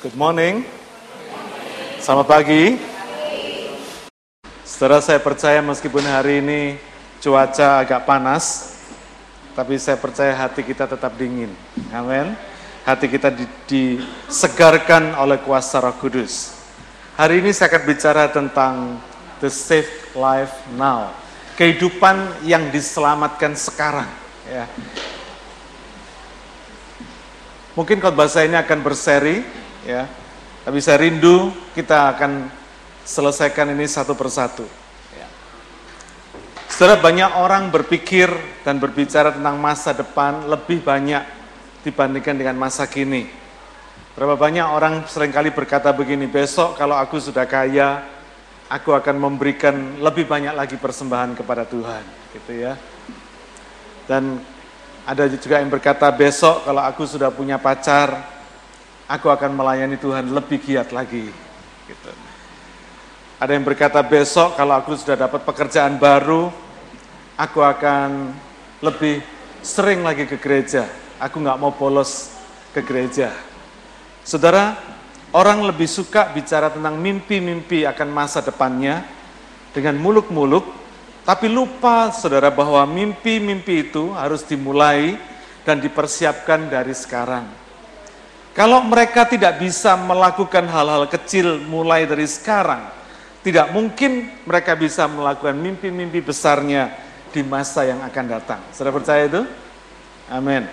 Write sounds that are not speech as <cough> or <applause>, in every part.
Good morning. Selamat pagi. Saudara saya percaya meskipun hari ini cuaca agak panas, tapi saya percaya hati kita tetap dingin. Amin. Hati kita di, disegarkan oleh kuasa Roh Kudus. Hari ini saya akan bicara tentang the safe life now. Kehidupan yang diselamatkan sekarang. Ya. Mungkin khotbah saya ini akan berseri, ya. Tapi saya rindu kita akan selesaikan ini satu persatu. Ya. Saudara banyak orang berpikir dan berbicara tentang masa depan lebih banyak dibandingkan dengan masa kini. Berapa banyak orang sering kali berkata begini, besok kalau aku sudah kaya, aku akan memberikan lebih banyak lagi persembahan kepada Tuhan, gitu ya. Dan ada juga yang berkata besok kalau aku sudah punya pacar, aku akan melayani Tuhan lebih giat lagi, gitu. Ada yang berkata besok kalau aku sudah dapat pekerjaan baru, aku akan lebih sering lagi ke gereja. Aku nggak mau bolos ke gereja. Saudara, orang lebih suka bicara tentang mimpi-mimpi akan masa depannya dengan muluk-muluk, tapi lupa saudara bahwa mimpi-mimpi itu harus dimulai dan dipersiapkan dari sekarang. Kalau mereka tidak bisa melakukan hal-hal kecil mulai dari sekarang, tidak mungkin mereka bisa melakukan mimpi-mimpi besarnya di masa yang akan datang. Sudah percaya itu? Amin.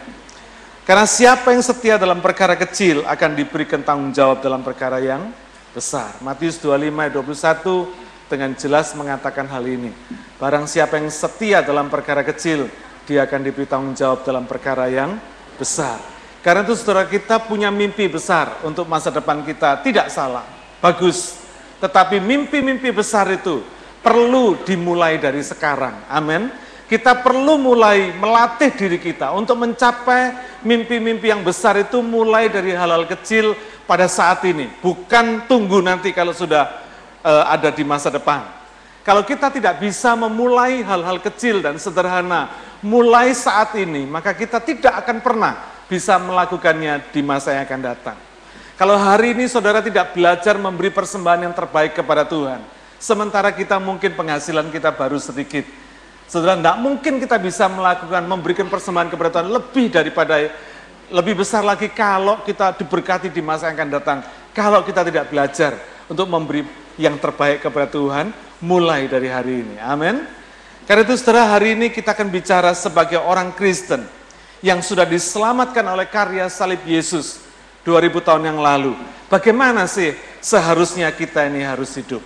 Karena siapa yang setia dalam perkara kecil akan diberikan tanggung jawab dalam perkara yang besar. Matius 25 ayat 21 dengan jelas mengatakan hal ini. Barang siapa yang setia dalam perkara kecil, dia akan diberi tanggung jawab dalam perkara yang besar. Karena itu saudara kita punya mimpi besar untuk masa depan kita, tidak salah, bagus. Tetapi mimpi-mimpi besar itu perlu dimulai dari sekarang. Amin kita perlu mulai melatih diri kita untuk mencapai mimpi-mimpi yang besar itu mulai dari hal-hal kecil pada saat ini, bukan tunggu nanti kalau sudah uh, ada di masa depan. Kalau kita tidak bisa memulai hal-hal kecil dan sederhana mulai saat ini, maka kita tidak akan pernah bisa melakukannya di masa yang akan datang. Kalau hari ini saudara tidak belajar memberi persembahan yang terbaik kepada Tuhan, sementara kita mungkin penghasilan kita baru sedikit, Saudara, tidak mungkin kita bisa melakukan, memberikan persembahan kepada Tuhan lebih daripada, lebih besar lagi kalau kita diberkati di masa yang akan datang. Kalau kita tidak belajar untuk memberi yang terbaik kepada Tuhan, mulai dari hari ini. Amin. Karena itu saudara, hari ini kita akan bicara sebagai orang Kristen yang sudah diselamatkan oleh karya salib Yesus 2000 tahun yang lalu. Bagaimana sih seharusnya kita ini harus hidup?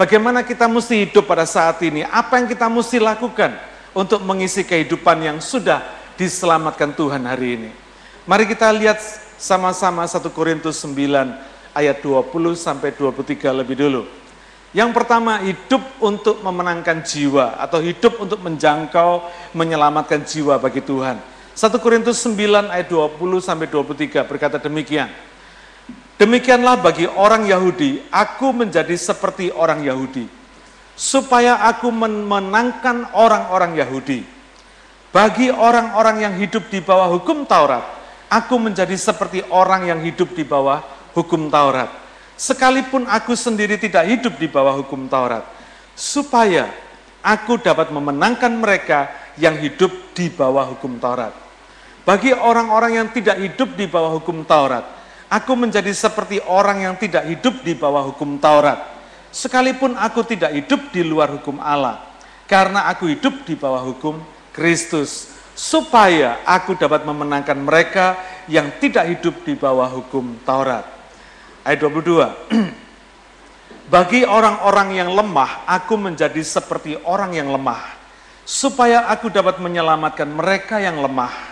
Bagaimana kita mesti hidup pada saat ini? Apa yang kita mesti lakukan untuk mengisi kehidupan yang sudah diselamatkan Tuhan hari ini? Mari kita lihat sama-sama 1 Korintus 9 ayat 20 sampai 23 lebih dulu. Yang pertama, hidup untuk memenangkan jiwa atau hidup untuk menjangkau menyelamatkan jiwa bagi Tuhan. 1 Korintus 9 ayat 20 sampai 23 berkata demikian. Demikianlah bagi orang Yahudi, aku menjadi seperti orang Yahudi, supaya aku memenangkan orang-orang Yahudi. Bagi orang-orang yang hidup di bawah hukum Taurat, aku menjadi seperti orang yang hidup di bawah hukum Taurat. Sekalipun aku sendiri tidak hidup di bawah hukum Taurat, supaya aku dapat memenangkan mereka yang hidup di bawah hukum Taurat. Bagi orang-orang yang tidak hidup di bawah hukum Taurat, Aku menjadi seperti orang yang tidak hidup di bawah hukum Taurat. Sekalipun aku tidak hidup di luar hukum Allah. Karena aku hidup di bawah hukum Kristus. Supaya aku dapat memenangkan mereka yang tidak hidup di bawah hukum Taurat. Ayat 22. <clears throat> Bagi orang-orang yang lemah, aku menjadi seperti orang yang lemah. Supaya aku dapat menyelamatkan mereka yang lemah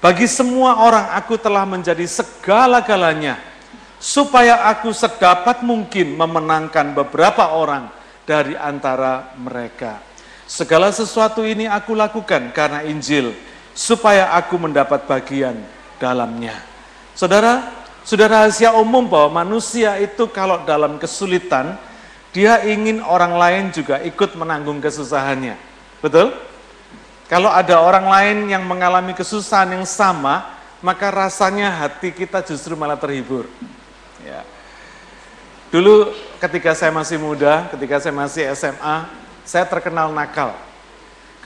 bagi semua orang aku telah menjadi segala-galanya, supaya aku sedapat mungkin memenangkan beberapa orang dari antara mereka. Segala sesuatu ini aku lakukan karena Injil, supaya aku mendapat bagian dalamnya. Saudara, sudah rahasia umum bahwa manusia itu kalau dalam kesulitan, dia ingin orang lain juga ikut menanggung kesusahannya. Betul? Kalau ada orang lain yang mengalami kesusahan yang sama, maka rasanya hati kita justru malah terhibur. Ya. Dulu ketika saya masih muda, ketika saya masih SMA, saya terkenal nakal.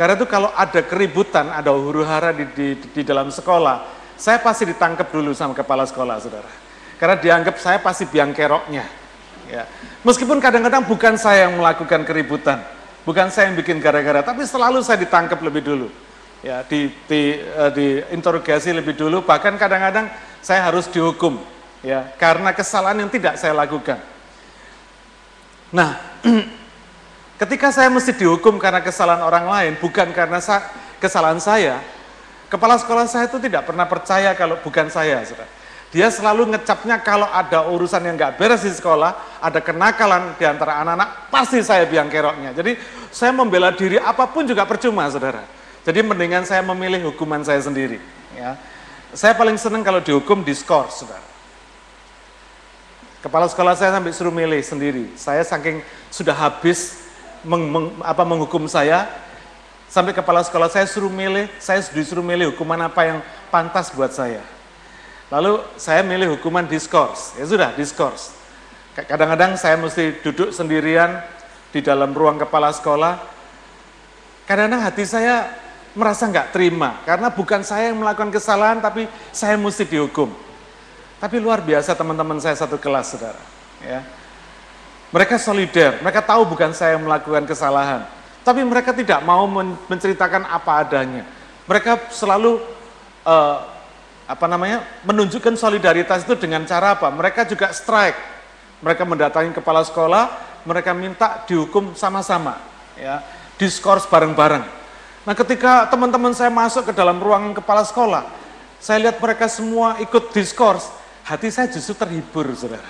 Karena itu kalau ada keributan, ada huru hara di, di, di dalam sekolah, saya pasti ditangkap dulu sama kepala sekolah, saudara. Karena dianggap saya pasti biang keroknya. Ya. Meskipun kadang-kadang bukan saya yang melakukan keributan, bukan saya yang bikin gara-gara, tapi selalu saya ditangkap lebih dulu ya di, di, uh, diinterogasi lebih dulu bahkan kadang-kadang saya harus dihukum ya karena kesalahan yang tidak saya lakukan. Nah, <clears throat> ketika saya mesti dihukum karena kesalahan orang lain bukan karena sa kesalahan saya, kepala sekolah saya itu tidak pernah percaya kalau bukan saya, saudara. Dia selalu ngecapnya kalau ada urusan yang nggak beres di sekolah, ada kenakalan di antara anak-anak, pasti saya biang keroknya. Jadi saya membela diri apa pun juga percuma, saudara. Jadi mendingan saya memilih hukuman saya sendiri. Ya. Saya paling senang kalau dihukum diskor, saudara. Kepala sekolah saya sampai suruh milih sendiri. Saya saking sudah habis meng, meng, apa, menghukum saya, sampai kepala sekolah saya suruh milih, saya disuruh milih hukuman apa yang pantas buat saya. Lalu saya milih hukuman diskors, ya sudah diskors. Kadang-kadang saya mesti duduk sendirian di dalam ruang kepala sekolah. Kadang-kadang hati saya merasa nggak terima karena bukan saya yang melakukan kesalahan tapi saya mesti dihukum. Tapi luar biasa teman-teman saya satu kelas saudara. Ya. Mereka solider, mereka tahu bukan saya yang melakukan kesalahan. Tapi mereka tidak mau menceritakan apa adanya. Mereka selalu uh, apa namanya menunjukkan solidaritas itu dengan cara apa? Mereka juga strike. Mereka mendatangi kepala sekolah, mereka minta dihukum sama-sama, ya, diskors bareng-bareng Nah ketika teman-teman saya masuk ke dalam ruangan kepala sekolah, saya lihat mereka semua ikut diskors, hati saya justru terhibur, saudara.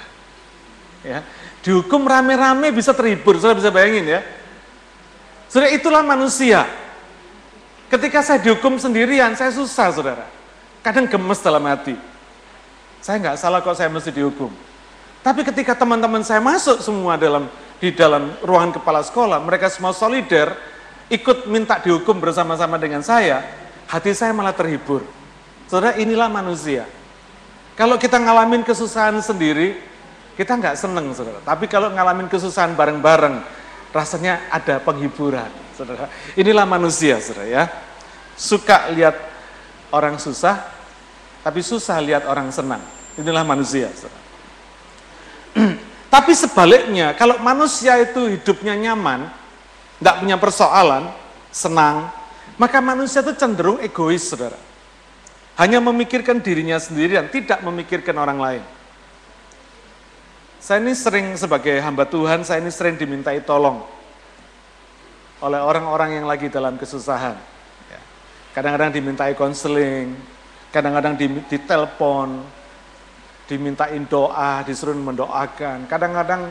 Ya, dihukum rame-rame bisa terhibur, saudara bisa bayangin ya. Saudara itulah manusia. Ketika saya dihukum sendirian, saya susah, saudara. Kadang gemes dalam hati. Saya nggak salah kok saya mesti dihukum. Tapi ketika teman-teman saya masuk semua dalam di dalam ruangan kepala sekolah, mereka semua solider, ikut minta dihukum bersama-sama dengan saya, hati saya malah terhibur. Saudara, inilah manusia. Kalau kita ngalamin kesusahan sendiri, kita nggak seneng, saudara. Tapi kalau ngalamin kesusahan bareng-bareng, rasanya ada penghiburan, saudara. Inilah manusia, saudara ya. Suka lihat orang susah, tapi susah lihat orang senang. Inilah manusia, saudara. <clears throat> tapi sebaliknya, kalau manusia itu hidupnya nyaman, tidak punya persoalan, senang, maka manusia itu cenderung egois, saudara. Hanya memikirkan dirinya sendiri dan tidak memikirkan orang lain. Saya ini sering sebagai hamba Tuhan, saya ini sering dimintai tolong oleh orang-orang yang lagi dalam kesusahan. Ya. Kadang-kadang dimintai konseling, kadang-kadang ditelepon, dimintain doa, disuruh mendoakan. Kadang-kadang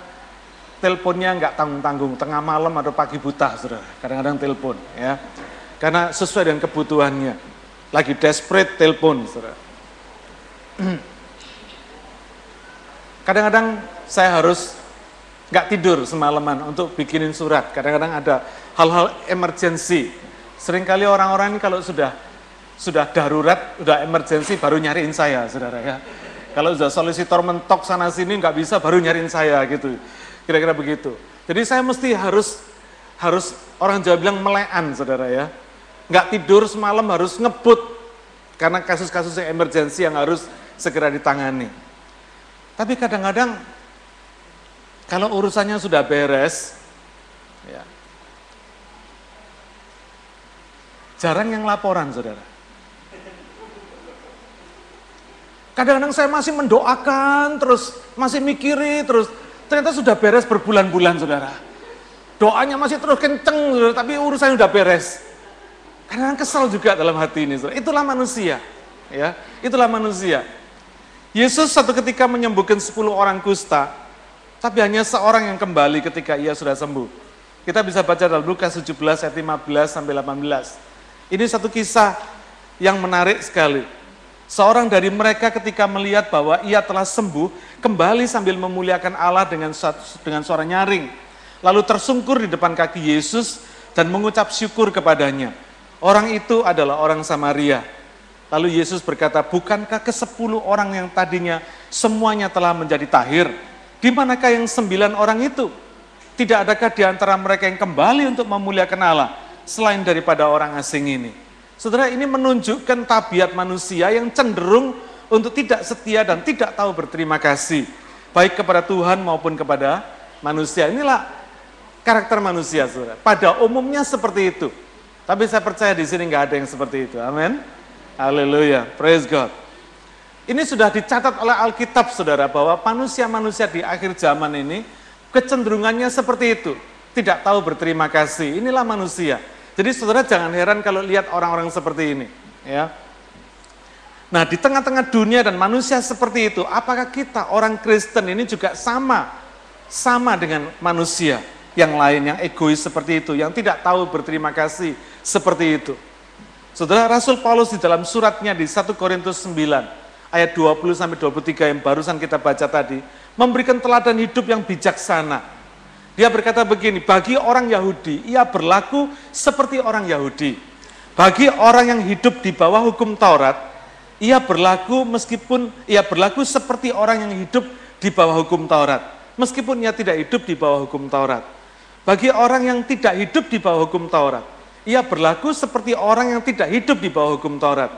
teleponnya nggak tanggung-tanggung, tengah malam atau pagi buta, saudara. Kadang-kadang telepon, ya. Karena sesuai dengan kebutuhannya. Lagi desperate, telepon, saudara. <clears throat> Kadang-kadang saya harus nggak tidur semalaman untuk bikinin surat. Kadang-kadang ada hal-hal emergency. Seringkali orang-orang ini kalau sudah sudah darurat, sudah emergency baru nyariin saya, saudara ya. Kalau sudah solisitor mentok sana sini nggak bisa, baru nyariin saya gitu. Kira-kira begitu. Jadi saya mesti harus harus orang Jawa bilang melean saudara ya. Nggak tidur semalam harus ngebut karena kasus-kasus yang emergensi yang harus segera ditangani. Tapi kadang-kadang kalau urusannya sudah beres, ya, jarang yang laporan saudara. Kadang-kadang saya masih mendoakan, terus masih mikiri, terus Ternyata sudah beres berbulan-bulan saudara. Doanya masih terus kenceng saudara, tapi urusannya sudah beres. Karena kesal juga dalam hati ini saudara. Itulah manusia. ya Itulah manusia. Yesus satu ketika menyembuhkan 10 orang kusta, tapi hanya seorang yang kembali ketika ia sudah sembuh. Kita bisa baca dalam Lukas 17 ayat 15 sampai 18. Ini satu kisah yang menarik sekali. Seorang dari mereka ketika melihat bahwa ia telah sembuh, kembali sambil memuliakan Allah dengan dengan suara nyaring. Lalu tersungkur di depan kaki Yesus dan mengucap syukur kepadanya. Orang itu adalah orang Samaria. Lalu Yesus berkata, bukankah ke sepuluh orang yang tadinya semuanya telah menjadi tahir? Di manakah yang sembilan orang itu? Tidak adakah di antara mereka yang kembali untuk memuliakan Allah selain daripada orang asing ini? Saudara, ini menunjukkan tabiat manusia yang cenderung untuk tidak setia dan tidak tahu berterima kasih. Baik kepada Tuhan maupun kepada manusia. Inilah karakter manusia, saudara. Pada umumnya seperti itu. Tapi saya percaya di sini nggak ada yang seperti itu. Amin. Haleluya, praise God. Ini sudah dicatat oleh Alkitab saudara bahwa manusia-manusia di akhir zaman ini kecenderungannya seperti itu. Tidak tahu berterima kasih, inilah manusia. Jadi saudara jangan heran kalau lihat orang-orang seperti ini. ya. Nah di tengah-tengah dunia dan manusia seperti itu, apakah kita orang Kristen ini juga sama? Sama dengan manusia yang lain, yang egois seperti itu, yang tidak tahu berterima kasih seperti itu. Saudara Rasul Paulus di dalam suratnya di 1 Korintus 9 ayat 20 sampai 23 yang barusan kita baca tadi memberikan teladan hidup yang bijaksana. Dia berkata begini, bagi orang Yahudi ia berlaku seperti orang Yahudi. Bagi orang yang hidup di bawah hukum Taurat, ia berlaku meskipun ia berlaku seperti orang yang hidup di bawah hukum Taurat, meskipun ia tidak hidup di bawah hukum Taurat. Bagi orang yang tidak hidup di bawah hukum Taurat, ia berlaku seperti orang yang tidak hidup di bawah hukum Taurat.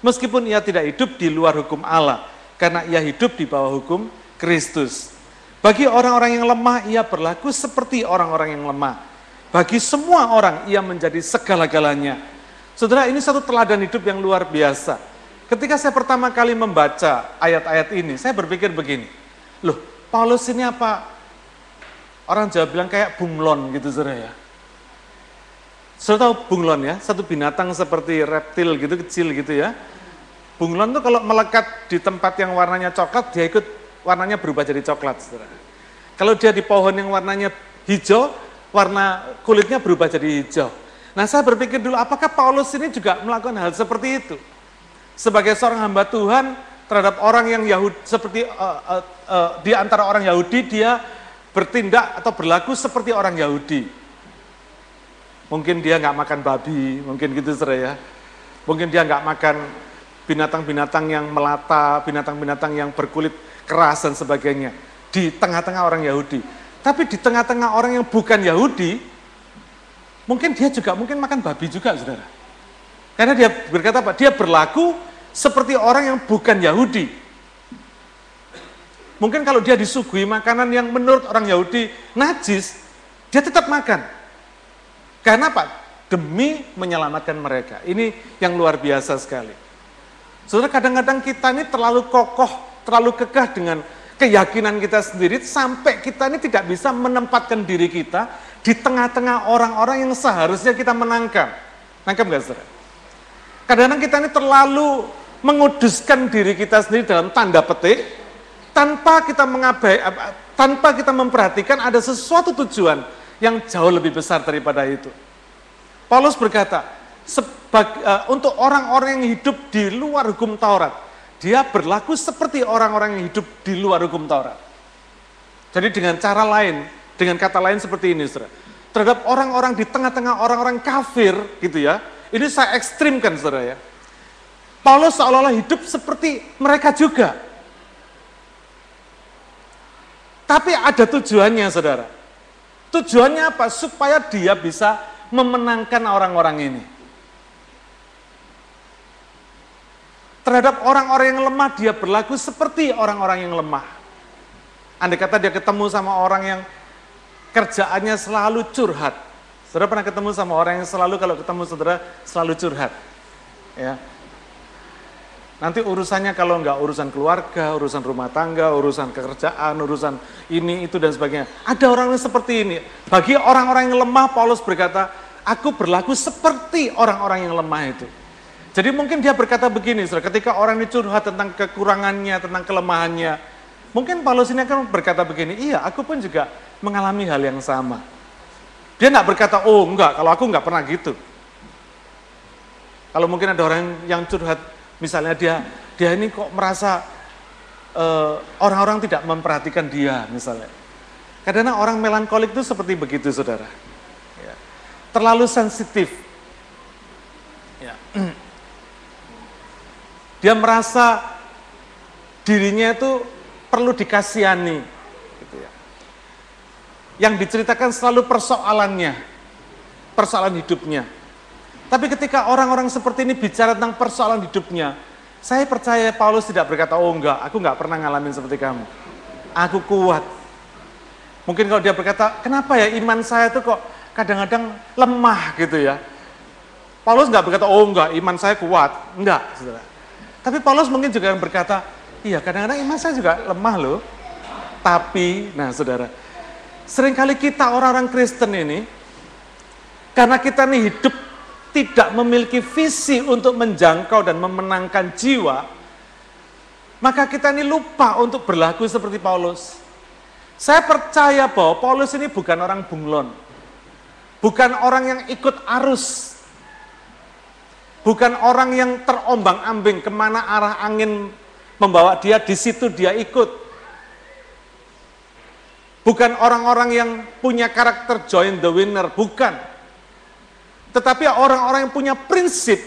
Meskipun ia tidak hidup di luar hukum Allah, karena ia hidup di bawah hukum Kristus. Bagi orang-orang yang lemah, ia berlaku seperti orang-orang yang lemah. Bagi semua orang, ia menjadi segala-galanya. Saudara, ini satu teladan hidup yang luar biasa. Ketika saya pertama kali membaca ayat-ayat ini, saya berpikir begini, loh, Paulus ini apa? Orang Jawa bilang kayak bunglon gitu, saudara ya. Sudah tahu bunglon ya, satu binatang seperti reptil gitu, kecil gitu ya. Bunglon tuh kalau melekat di tempat yang warnanya coklat, dia ikut warnanya berubah jadi coklat. Saudara. Kalau dia di pohon yang warnanya hijau, warna kulitnya berubah jadi hijau. Nah saya berpikir dulu, apakah Paulus ini juga melakukan hal seperti itu? Sebagai seorang hamba Tuhan, terhadap orang yang Yahudi, seperti uh, uh, uh, di antara orang Yahudi, dia bertindak atau berlaku seperti orang Yahudi Mungkin dia nggak makan babi, mungkin gitu saudara ya. Mungkin dia nggak makan binatang-binatang yang melata, binatang-binatang yang berkulit keras dan sebagainya. Di tengah-tengah orang Yahudi. Tapi di tengah-tengah orang yang bukan Yahudi, mungkin dia juga mungkin makan babi juga saudara. Karena dia berkata apa? Dia berlaku seperti orang yang bukan Yahudi. Mungkin kalau dia disuguhi makanan yang menurut orang Yahudi najis, dia tetap makan. Karena apa? Demi menyelamatkan mereka. Ini yang luar biasa sekali. Saudara, kadang-kadang kita ini terlalu kokoh, terlalu kekeh dengan keyakinan kita sendiri, sampai kita ini tidak bisa menempatkan diri kita di tengah-tengah orang-orang yang seharusnya kita menangkap. Nangkap nggak saudara? Kadang-kadang kita ini terlalu menguduskan diri kita sendiri dalam tanda petik, tanpa kita mengabai, tanpa kita memperhatikan ada sesuatu tujuan yang jauh lebih besar daripada itu. Paulus berkata, sebag, uh, untuk orang-orang yang hidup di luar hukum Taurat, dia berlaku seperti orang-orang yang hidup di luar hukum Taurat. Jadi dengan cara lain, dengan kata lain seperti ini, saudara. Terhadap orang-orang di tengah-tengah orang-orang kafir, gitu ya. Ini saya ekstrimkan, saudara ya. Paulus seolah-olah hidup seperti mereka juga. Tapi ada tujuannya, saudara. Tujuannya apa? Supaya dia bisa memenangkan orang-orang ini. Terhadap orang-orang yang lemah, dia berlaku seperti orang-orang yang lemah. Andai kata dia ketemu sama orang yang kerjaannya selalu curhat. Saudara pernah ketemu sama orang yang selalu kalau ketemu saudara selalu curhat. Ya, Nanti urusannya kalau enggak urusan keluarga, urusan rumah tangga, urusan pekerjaan, urusan ini, itu, dan sebagainya. Ada orang yang seperti ini. Bagi orang-orang yang lemah, Paulus berkata, aku berlaku seperti orang-orang yang lemah itu. Jadi mungkin dia berkata begini, ketika orang ini curhat tentang kekurangannya, tentang kelemahannya, mungkin Paulus ini akan berkata begini, iya aku pun juga mengalami hal yang sama. Dia enggak berkata, oh enggak, kalau aku enggak pernah gitu. Kalau mungkin ada orang yang curhat Misalnya dia dia ini kok merasa eh, orang-orang uh, tidak memperhatikan dia misalnya. Karena orang melankolik itu seperti begitu saudara. Ya. Terlalu sensitif. Ya. <clears throat> Dia merasa dirinya itu perlu dikasihani. Gitu ya. Yang diceritakan selalu persoalannya, persoalan hidupnya. Tapi ketika orang-orang seperti ini bicara tentang persoalan hidupnya, saya percaya Paulus tidak berkata, oh enggak, aku enggak pernah ngalamin seperti kamu. Aku kuat. Mungkin kalau dia berkata, kenapa ya iman saya itu kok kadang-kadang lemah gitu ya. Paulus enggak berkata, oh enggak, iman saya kuat. Enggak, saudara. Tapi Paulus mungkin juga yang berkata, iya kadang-kadang iman saya juga lemah loh. Tapi, nah saudara, sering kali kita orang-orang Kristen ini, karena kita nih hidup tidak memiliki visi untuk menjangkau dan memenangkan jiwa, maka kita ini lupa untuk berlaku seperti Paulus. Saya percaya bahwa Paulus ini bukan orang bunglon, bukan orang yang ikut arus, bukan orang yang terombang-ambing ke mana arah angin membawa dia, di situ dia ikut. Bukan orang-orang yang punya karakter join the winner, bukan tetapi orang-orang yang punya prinsip,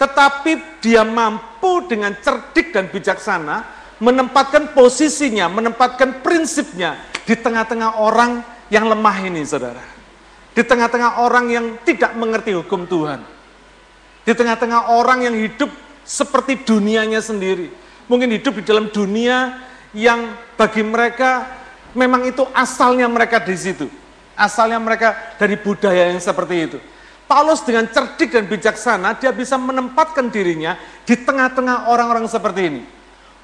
tetapi dia mampu dengan cerdik dan bijaksana menempatkan posisinya, menempatkan prinsipnya di tengah-tengah orang yang lemah ini, saudara. Di tengah-tengah orang yang tidak mengerti hukum Tuhan. Di tengah-tengah orang yang hidup seperti dunianya sendiri. Mungkin hidup di dalam dunia yang bagi mereka memang itu asalnya mereka di situ. Asalnya mereka dari budaya yang seperti itu. Paulus dengan cerdik dan bijaksana, dia bisa menempatkan dirinya di tengah-tengah orang-orang seperti ini.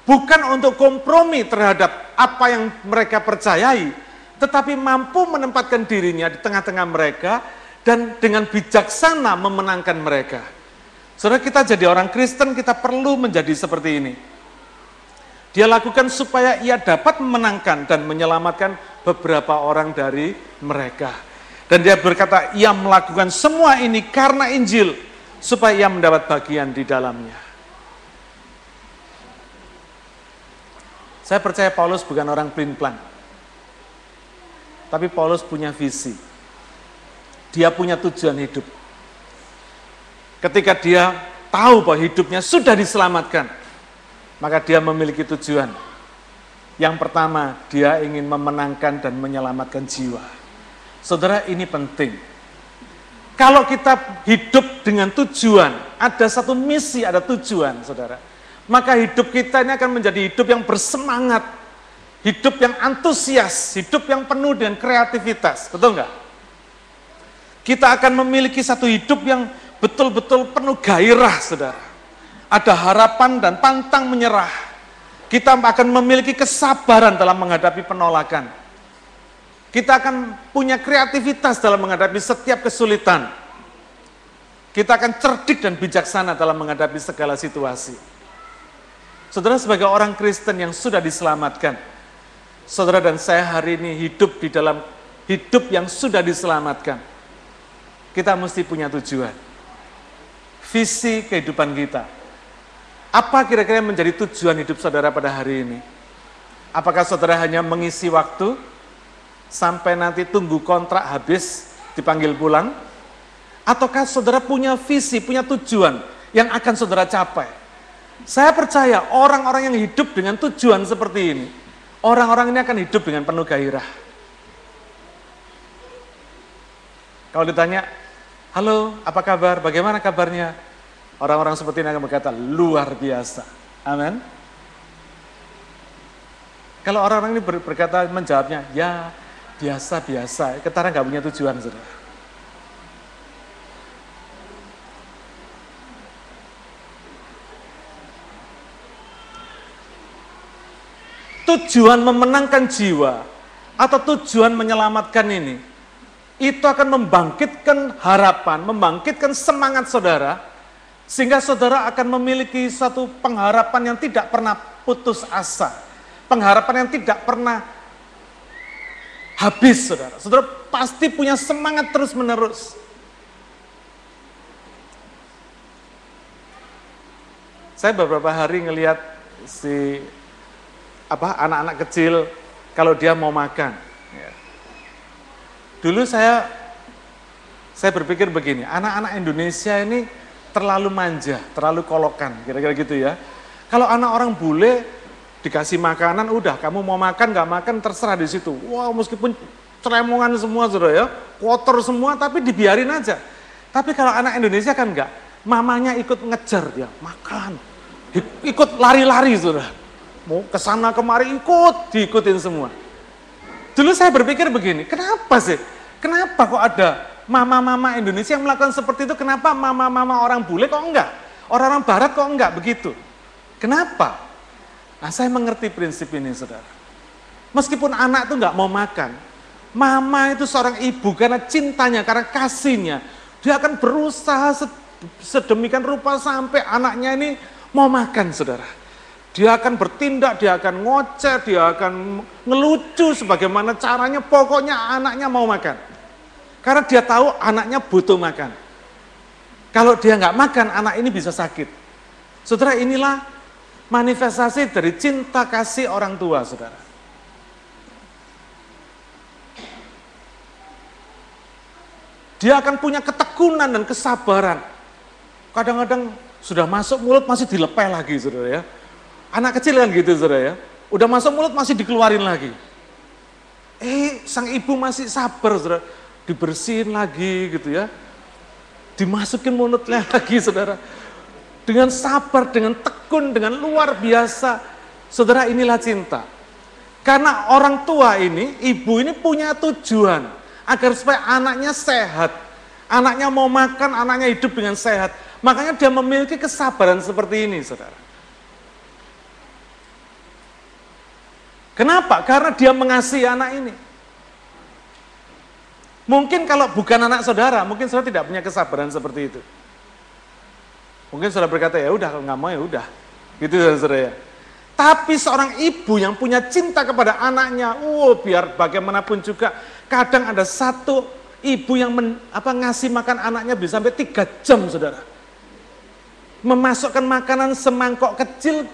Bukan untuk kompromi terhadap apa yang mereka percayai, tetapi mampu menempatkan dirinya di tengah-tengah mereka dan dengan bijaksana memenangkan mereka. Saudara kita jadi orang Kristen, kita perlu menjadi seperti ini. Dia lakukan supaya ia dapat memenangkan dan menyelamatkan beberapa orang dari mereka. Dan dia berkata, ia melakukan semua ini karena Injil, supaya ia mendapat bagian di dalamnya. Saya percaya Paulus bukan orang pelin-pelan. Tapi Paulus punya visi. Dia punya tujuan hidup. Ketika dia tahu bahwa hidupnya sudah diselamatkan, maka dia memiliki tujuan. Yang pertama, dia ingin memenangkan dan menyelamatkan jiwa. Saudara ini penting. Kalau kita hidup dengan tujuan, ada satu misi, ada tujuan, saudara. Maka hidup kita ini akan menjadi hidup yang bersemangat, hidup yang antusias, hidup yang penuh dengan kreativitas. Betul nggak? Kita akan memiliki satu hidup yang betul-betul penuh gairah, saudara. Ada harapan dan pantang menyerah. Kita akan memiliki kesabaran dalam menghadapi penolakan kita akan punya kreativitas dalam menghadapi setiap kesulitan. Kita akan cerdik dan bijaksana dalam menghadapi segala situasi. Saudara sebagai orang Kristen yang sudah diselamatkan, saudara dan saya hari ini hidup di dalam hidup yang sudah diselamatkan. Kita mesti punya tujuan. Visi kehidupan kita. Apa kira-kira yang menjadi tujuan hidup saudara pada hari ini? Apakah saudara hanya mengisi waktu sampai nanti tunggu kontrak habis dipanggil pulang? Ataukah saudara punya visi, punya tujuan yang akan saudara capai? Saya percaya orang-orang yang hidup dengan tujuan seperti ini, orang-orang ini akan hidup dengan penuh gairah. Kalau ditanya, halo apa kabar, bagaimana kabarnya? Orang-orang seperti ini akan berkata, luar biasa. Amin. Kalau orang-orang ini berkata, menjawabnya, ya biasa-biasa, ketara nggak punya tujuan, saudara. Tujuan memenangkan jiwa atau tujuan menyelamatkan ini, itu akan membangkitkan harapan, membangkitkan semangat saudara, sehingga saudara akan memiliki satu pengharapan yang tidak pernah putus asa, pengharapan yang tidak pernah habis saudara. Saudara pasti punya semangat terus menerus. Saya beberapa hari ngelihat si apa anak-anak kecil kalau dia mau makan. Ya. Dulu saya saya berpikir begini, anak-anak Indonesia ini terlalu manja, terlalu kolokan, kira-kira gitu ya. Kalau anak orang bule dikasih makanan, udah kamu mau makan nggak makan terserah di situ. Wow, meskipun ceremongan semua sudah ya, kotor semua, tapi dibiarin aja. Tapi kalau anak Indonesia kan enggak, mamanya ikut ngejar dia, makan, ikut lari-lari sudah. Mau ke sana kemari ikut, diikutin semua. Dulu saya berpikir begini, kenapa sih? Kenapa kok ada mama-mama Indonesia yang melakukan seperti itu? Kenapa mama-mama orang bule kok enggak? Orang-orang barat kok enggak begitu? Kenapa? Nah saya mengerti prinsip ini saudara. Meskipun anak itu nggak mau makan, mama itu seorang ibu karena cintanya, karena kasihnya, dia akan berusaha sedemikian rupa sampai anaknya ini mau makan saudara. Dia akan bertindak, dia akan ngoceh, dia akan ngelucu sebagaimana caranya, pokoknya anaknya mau makan. Karena dia tahu anaknya butuh makan. Kalau dia nggak makan, anak ini bisa sakit. Saudara, inilah manifestasi dari cinta kasih orang tua, saudara. Dia akan punya ketekunan dan kesabaran. Kadang-kadang sudah masuk mulut masih dilepeh lagi, saudara ya. Anak kecil kan gitu, saudara ya. Udah masuk mulut masih dikeluarin lagi. Eh, sang ibu masih sabar, saudara. Dibersihin lagi gitu ya. Dimasukin mulutnya <laughs> lagi, saudara dengan sabar, dengan tekun, dengan luar biasa. Saudara inilah cinta. Karena orang tua ini, ibu ini punya tujuan agar supaya anaknya sehat. Anaknya mau makan, anaknya hidup dengan sehat. Makanya dia memiliki kesabaran seperti ini, saudara. Kenapa? Karena dia mengasihi anak ini. Mungkin kalau bukan anak saudara, mungkin saudara tidak punya kesabaran seperti itu. Mungkin saudara berkata, ya udah kalau nggak mau ya udah. Gitu saudara ya. Tapi seorang ibu yang punya cinta kepada anaknya, oh biar bagaimanapun juga, kadang ada satu ibu yang men, apa ngasih makan anaknya bisa sampai tiga jam saudara. Memasukkan makanan semangkok kecil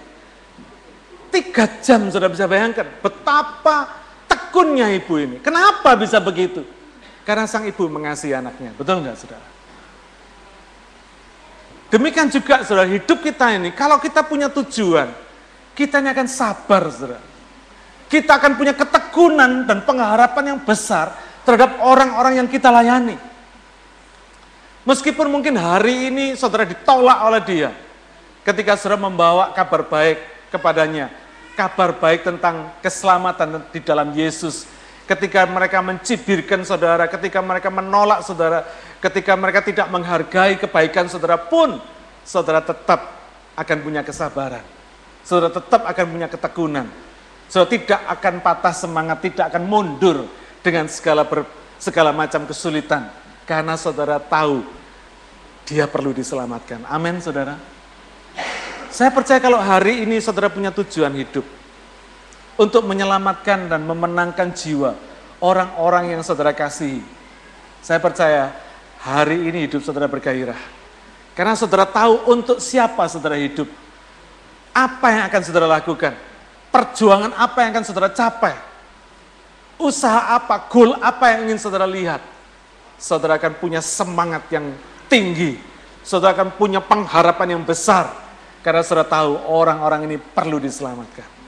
tiga jam saudara bisa bayangkan betapa tekunnya ibu ini. Kenapa bisa begitu? Karena sang ibu mengasihi anaknya, betul nggak saudara? Demikian juga saudara, hidup kita ini, kalau kita punya tujuan, kita ini akan sabar saudara. Kita akan punya ketekunan dan pengharapan yang besar terhadap orang-orang yang kita layani. Meskipun mungkin hari ini saudara ditolak oleh dia, ketika saudara membawa kabar baik kepadanya, kabar baik tentang keselamatan di dalam Yesus, ketika mereka mencibirkan saudara, ketika mereka menolak saudara, ketika mereka tidak menghargai kebaikan saudara pun, saudara tetap akan punya kesabaran. Saudara tetap akan punya ketekunan. Saudara tidak akan patah semangat, tidak akan mundur dengan segala ber, segala macam kesulitan. Karena saudara tahu dia perlu diselamatkan. Amin saudara. Saya percaya kalau hari ini saudara punya tujuan hidup untuk menyelamatkan dan memenangkan jiwa orang-orang yang saudara kasihi. Saya percaya hari ini hidup saudara bergairah. Karena saudara tahu untuk siapa saudara hidup. Apa yang akan saudara lakukan. Perjuangan apa yang akan saudara capai. Usaha apa, goal apa yang ingin saudara lihat. Saudara akan punya semangat yang tinggi. Saudara akan punya pengharapan yang besar. Karena saudara tahu orang-orang ini perlu diselamatkan.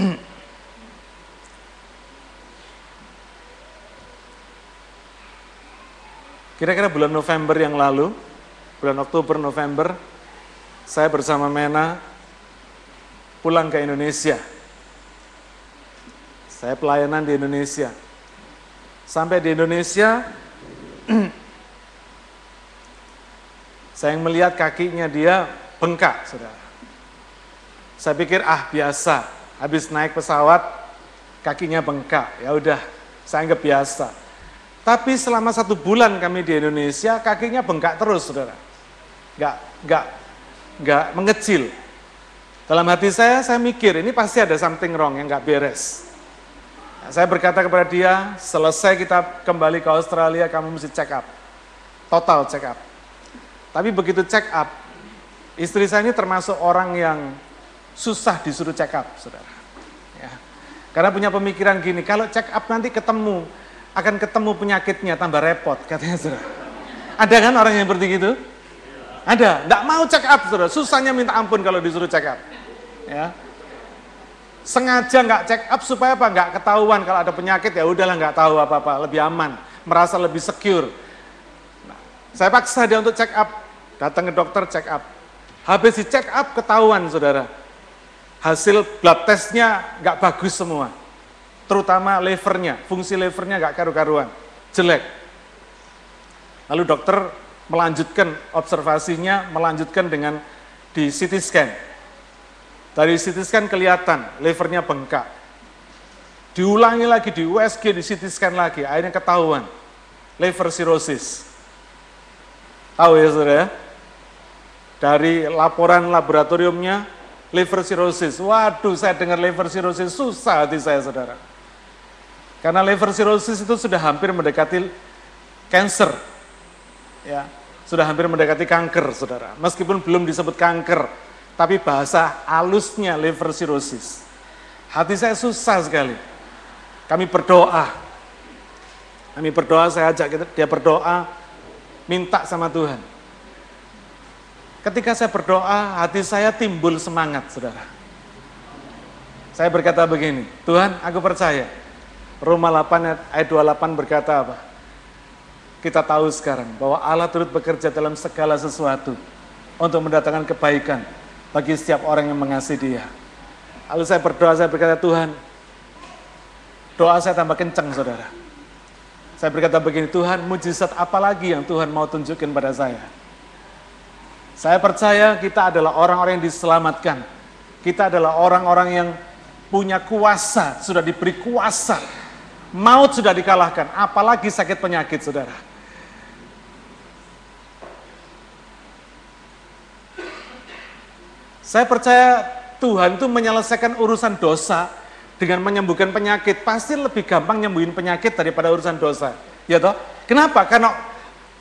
<clears throat> Kira-kira bulan November yang lalu, bulan Oktober, November, saya bersama Mena pulang ke Indonesia. Saya pelayanan di Indonesia. Sampai di Indonesia, <clears throat> saya melihat kakinya dia bengkak, saudara. Saya pikir ah biasa, habis naik pesawat kakinya bengkak, ya udah, saya anggap biasa. Tapi selama satu bulan kami di Indonesia, kakinya bengkak terus, saudara. Gak, gak, gak mengecil. Dalam hati saya, saya mikir, ini pasti ada something wrong yang gak beres. Nah, saya berkata kepada dia, selesai kita kembali ke Australia, kamu mesti check up. Total check up. Tapi begitu check up, istri saya ini termasuk orang yang susah disuruh check up, saudara. Ya. Karena punya pemikiran gini, kalau check up nanti ketemu akan ketemu penyakitnya tambah repot katanya saudara. Ada kan orang yang seperti itu? Ada, nggak mau check up, saudara. Susahnya minta ampun kalau disuruh check up. Ya. Sengaja nggak check up supaya apa? Nggak ketahuan kalau ada penyakit ya udahlah nggak tahu apa-apa, lebih aman, merasa lebih secure. Nah, saya paksa dia untuk check up, datang ke dokter check up. Habis di check up ketahuan, saudara. Hasil blood testnya nggak bagus semua, terutama levernya, fungsi levernya nggak karu-karuan, jelek. Lalu dokter melanjutkan observasinya, melanjutkan dengan di CT scan. Dari CT scan kelihatan levernya bengkak. Diulangi lagi di USG, di CT scan lagi, akhirnya ketahuan. Liver cirrhosis. Tahu ya saudara ya? Dari laporan laboratoriumnya, liver cirrhosis. Waduh, saya dengar liver cirrhosis, susah hati saya saudara. Karena liver cirrhosis itu sudah hampir mendekati cancer. Ya, sudah hampir mendekati kanker, saudara. Meskipun belum disebut kanker, tapi bahasa halusnya liver cirrhosis. Hati saya susah sekali. Kami berdoa. Kami berdoa, saya ajak dia berdoa, minta sama Tuhan. Ketika saya berdoa, hati saya timbul semangat, saudara. Saya berkata begini, Tuhan aku percaya. Roma 8 ayat 28 berkata apa? kita tahu sekarang bahwa Allah turut bekerja dalam segala sesuatu untuk mendatangkan kebaikan bagi setiap orang yang mengasihi dia. Lalu saya berdoa, saya berkata, Tuhan, doa saya tambah kencang, saudara. Saya berkata begini, Tuhan, mujizat apa lagi yang Tuhan mau tunjukin pada saya? Saya percaya kita adalah orang-orang yang diselamatkan. Kita adalah orang-orang yang punya kuasa, sudah diberi kuasa. Maut sudah dikalahkan, apalagi sakit penyakit, saudara. Saya percaya Tuhan itu menyelesaikan urusan dosa dengan menyembuhkan penyakit. Pasti lebih gampang nyembuhin penyakit daripada urusan dosa. Ya toh? Kenapa? Karena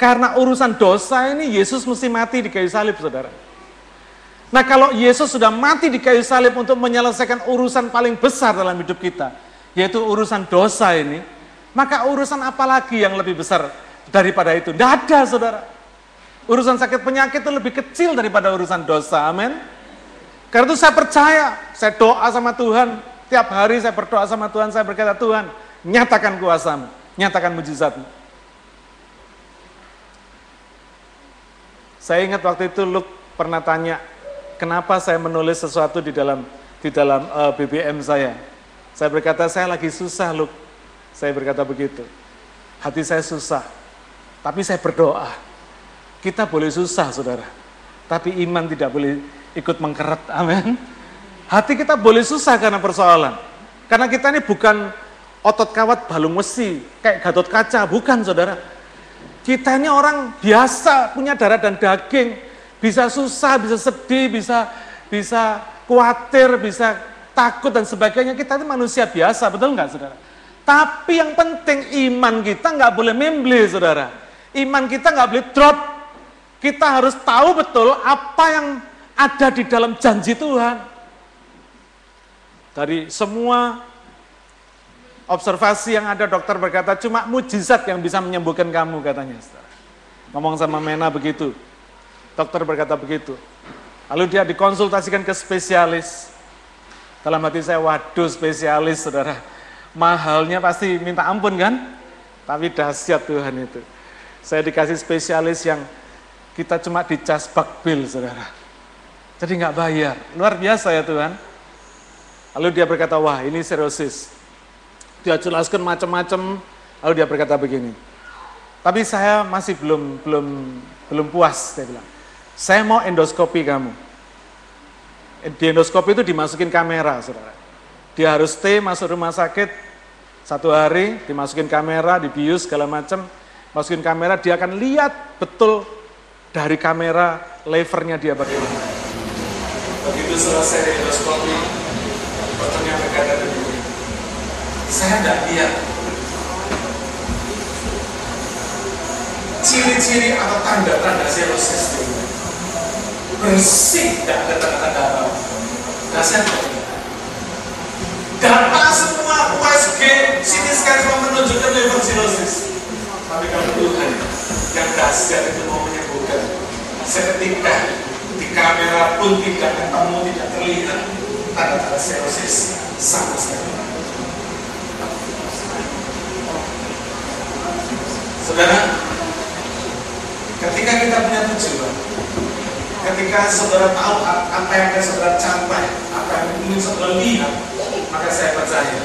karena urusan dosa ini Yesus mesti mati di kayu salib, saudara. Nah kalau Yesus sudah mati di kayu salib untuk menyelesaikan urusan paling besar dalam hidup kita, yaitu urusan dosa ini, maka urusan apa lagi yang lebih besar daripada itu? Tidak ada, saudara. Urusan sakit penyakit itu lebih kecil daripada urusan dosa, amin. Karena itu saya percaya, saya doa sama Tuhan, tiap hari saya berdoa sama Tuhan, saya berkata, Tuhan, nyatakan kuasamu, nyatakan mujizatmu. Saya ingat waktu itu Luke pernah tanya, kenapa saya menulis sesuatu di dalam di dalam eh, BBM saya. Saya berkata, saya lagi susah Luke. Saya berkata begitu. Hati saya susah, tapi saya berdoa. Kita boleh susah, saudara. Tapi iman tidak boleh ikut mengkeret, amin. Hati kita boleh susah karena persoalan. Karena kita ini bukan otot kawat balung besi, kayak gatot kaca, bukan saudara. Kita ini orang biasa, punya darah dan daging, bisa susah, bisa sedih, bisa bisa khawatir, bisa takut dan sebagainya. Kita ini manusia biasa, betul nggak saudara? Tapi yang penting iman kita nggak boleh memble saudara. Iman kita nggak boleh drop. Kita harus tahu betul apa yang ada di dalam janji Tuhan. Dari semua observasi yang ada dokter berkata cuma mujizat yang bisa menyembuhkan kamu katanya. Ngomong sama Mena begitu. Dokter berkata begitu. Lalu dia dikonsultasikan ke spesialis. Dalam hati saya, waduh spesialis saudara. Mahalnya pasti minta ampun kan? Tapi dahsyat Tuhan itu. Saya dikasih spesialis yang kita cuma dicas bakbil saudara. Jadi nggak bayar. Luar biasa ya Tuhan. Lalu dia berkata, wah ini serosis. Dia jelaskan macam-macam. Lalu dia berkata begini. Tapi saya masih belum belum belum puas, saya bilang. Saya mau endoskopi kamu. Di endoskopi itu dimasukin kamera, saudara. Dia harus stay masuk rumah sakit satu hari, dimasukin kamera, dibius segala macam, masukin kamera, dia akan lihat betul dari kamera levernya dia bagaimana. Begitu selesai endoskopi, dokternya berkata begini, saya tidak lihat ciri-ciri atau tanda-tanda serosis itu bersih, tidak ada tanda-tanda. Nah saya Data semua USG, CT scan semua menunjukkan liver cirrhosis. Tapi kalau Tuhan yang dahsyat itu mau menyembuhkan, seketika di kamera pun tidak ketemu, tidak terlihat tanda-tanda serosis sama sekali. Saudara, ketika kita punya tujuan, ketika saudara tahu apa yang akan saudara capai, apa yang ingin saudara lihat, maka saya percaya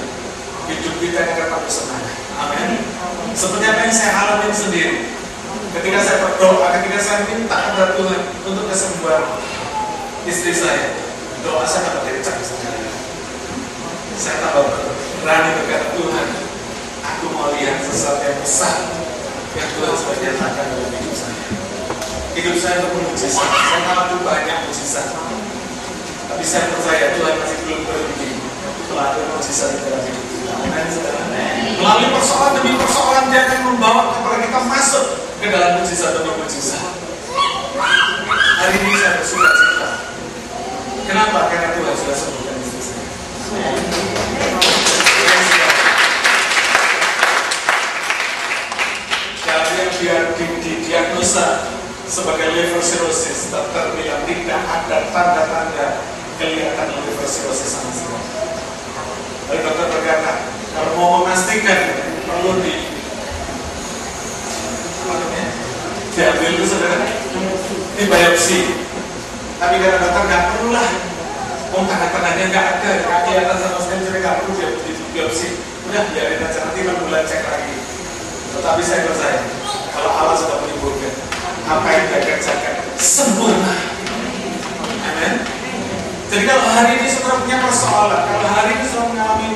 hidup kita akan tetap semangat. Amin. Seperti apa yang saya alami sendiri. Ketika saya berdoa, ketika saya minta kepada Tuhan untuk kesembuhan istri saya, doa saya dapat dicap. Saya tambah berani berkata Tuhan, aku mau lihat sesuatu yang besar yang Tuhan sudah nyatakan dalam hidup. Hidup saya itu mujizat. Saya tahu banyak mujizat. Tapi saya percaya Tuhan masih belum berhenti melalui mujizat dalam hidup kita. Melalui persoalan demi persoalan dia akan membawa kepada kita masuk ke dalam mujizat demi mujizat. Hari ini saya bersuka cita. Kenapa? Karena Tuhan sudah sembuhkan istri saya. Dari yang dia di, di diagnosa sebagai liver cirrhosis, dokter bilang tidak ada tanda-tanda kelihatan liver cirrhosis sama sekali. Lalu dokter berkata, kalau mau memastikan perlu di apa namanya? Diambil itu saudara, di biopsi. Tapi karena dokter nggak perlu lah, mau tanda-tandanya nggak ada, nggak kelihatan sama sekali, jadi nggak perlu dia di biopsi. Udah biarin aja nanti enam bulan cek lagi. Tetapi saya percaya, kalau Allah sudah menyembuhkan, apa yang dia kerjakan sempurna. Amin. Jadi kalau hari ini saudara punya persoalan, kalau hari ini saudara mengalami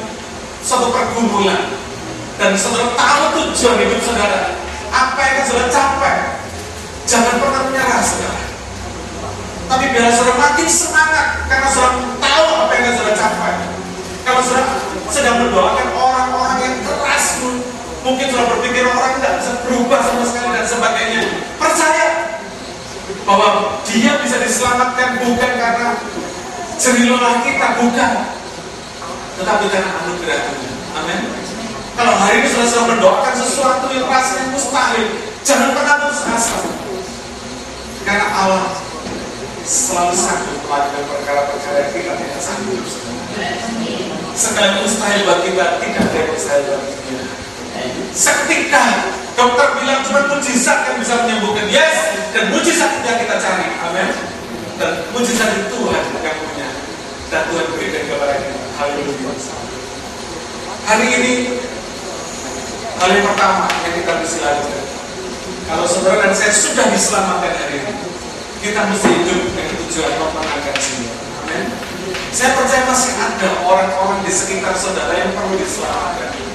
suatu pergumulan, dan saudara tahu tujuan hidup saudara, apa yang saudara capai, jangan pernah menyerah saudara. Tapi biar saudara makin semangat, karena saudara tahu apa yang saudara capai. Kalau saudara sedang mendoakan orang-orang yang keras, mungkin saudara berpikir orang tidak bisa berubah sama sekali sebagainya. Percaya bahwa dia bisa diselamatkan bukan karena jerilolah kita, bukan. Tetapi karena anugerah Tuhan. Amin. Kalau hari ini sudah mendoakan sesuatu yang rasanya mustahil, jangan pernah putus asa. Karena Allah selalu sanggup melakukan perkara-perkara yang kita tidak sanggup. Segala mustahil buat kita tidak ada mustahil buat kita. Seketika dokter bilang cuma mujizat yang bisa menyembuhkan. Yes, dan mujizat yang kita cari. Amin. Dan mujizat itu Tuhan yang punya. Dan Tuhan berikan kepada kita. Haleluya. Hari ini hal yang pertama yang kita mesti lakukan. Kalau saudara dan saya sudah diselamatkan hari ini, kita mesti hidup dengan tujuan memenangkan jiwa. Amin. Saya percaya masih ada orang-orang di sekitar saudara yang perlu diselamatkan.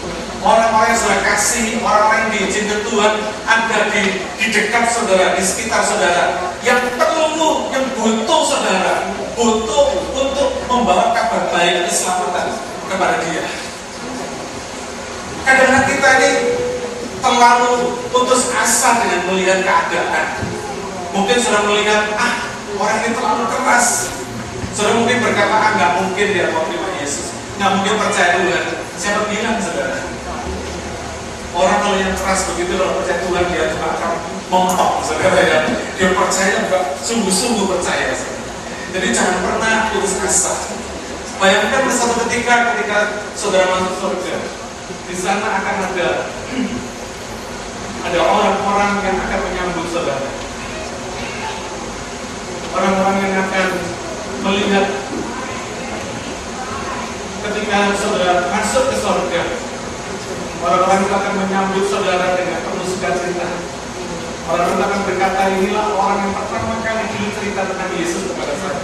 Orang-orang yang sudah kasih, orang-orang yang diizinkan Tuhan ada di, di dekat saudara, di sekitar saudara, yang perlu, yang butuh saudara, butuh untuk membawa kabar baik keselamatan kepada dia. Kadang-kadang kita ini terlalu putus asa dengan melihat keadaan. Mungkin sudah melihat, ah orang ini terlalu keras, Saudara mungkin berkata, ah nggak mungkin dia mau terima Yesus. Nggak mungkin percaya Tuhan. Siapa bilang saudara? Orang kalau yang keras begitu kalau percaya Tuhan dia juga akan montok saudara ya. Dia percaya juga sungguh-sungguh percaya. Jadi jangan pernah putus asa. Bayangkan satu ketika ketika saudara masuk surga, di sana akan ada ada orang-orang yang akan menyambut saudara. Orang-orang yang akan melihat ketika saudara masuk orang-orang akan menyambut saudara dengan penuh sukacita. Orang-orang akan berkata inilah orang yang pertama kali dulu cerita tentang Yesus kepada saya.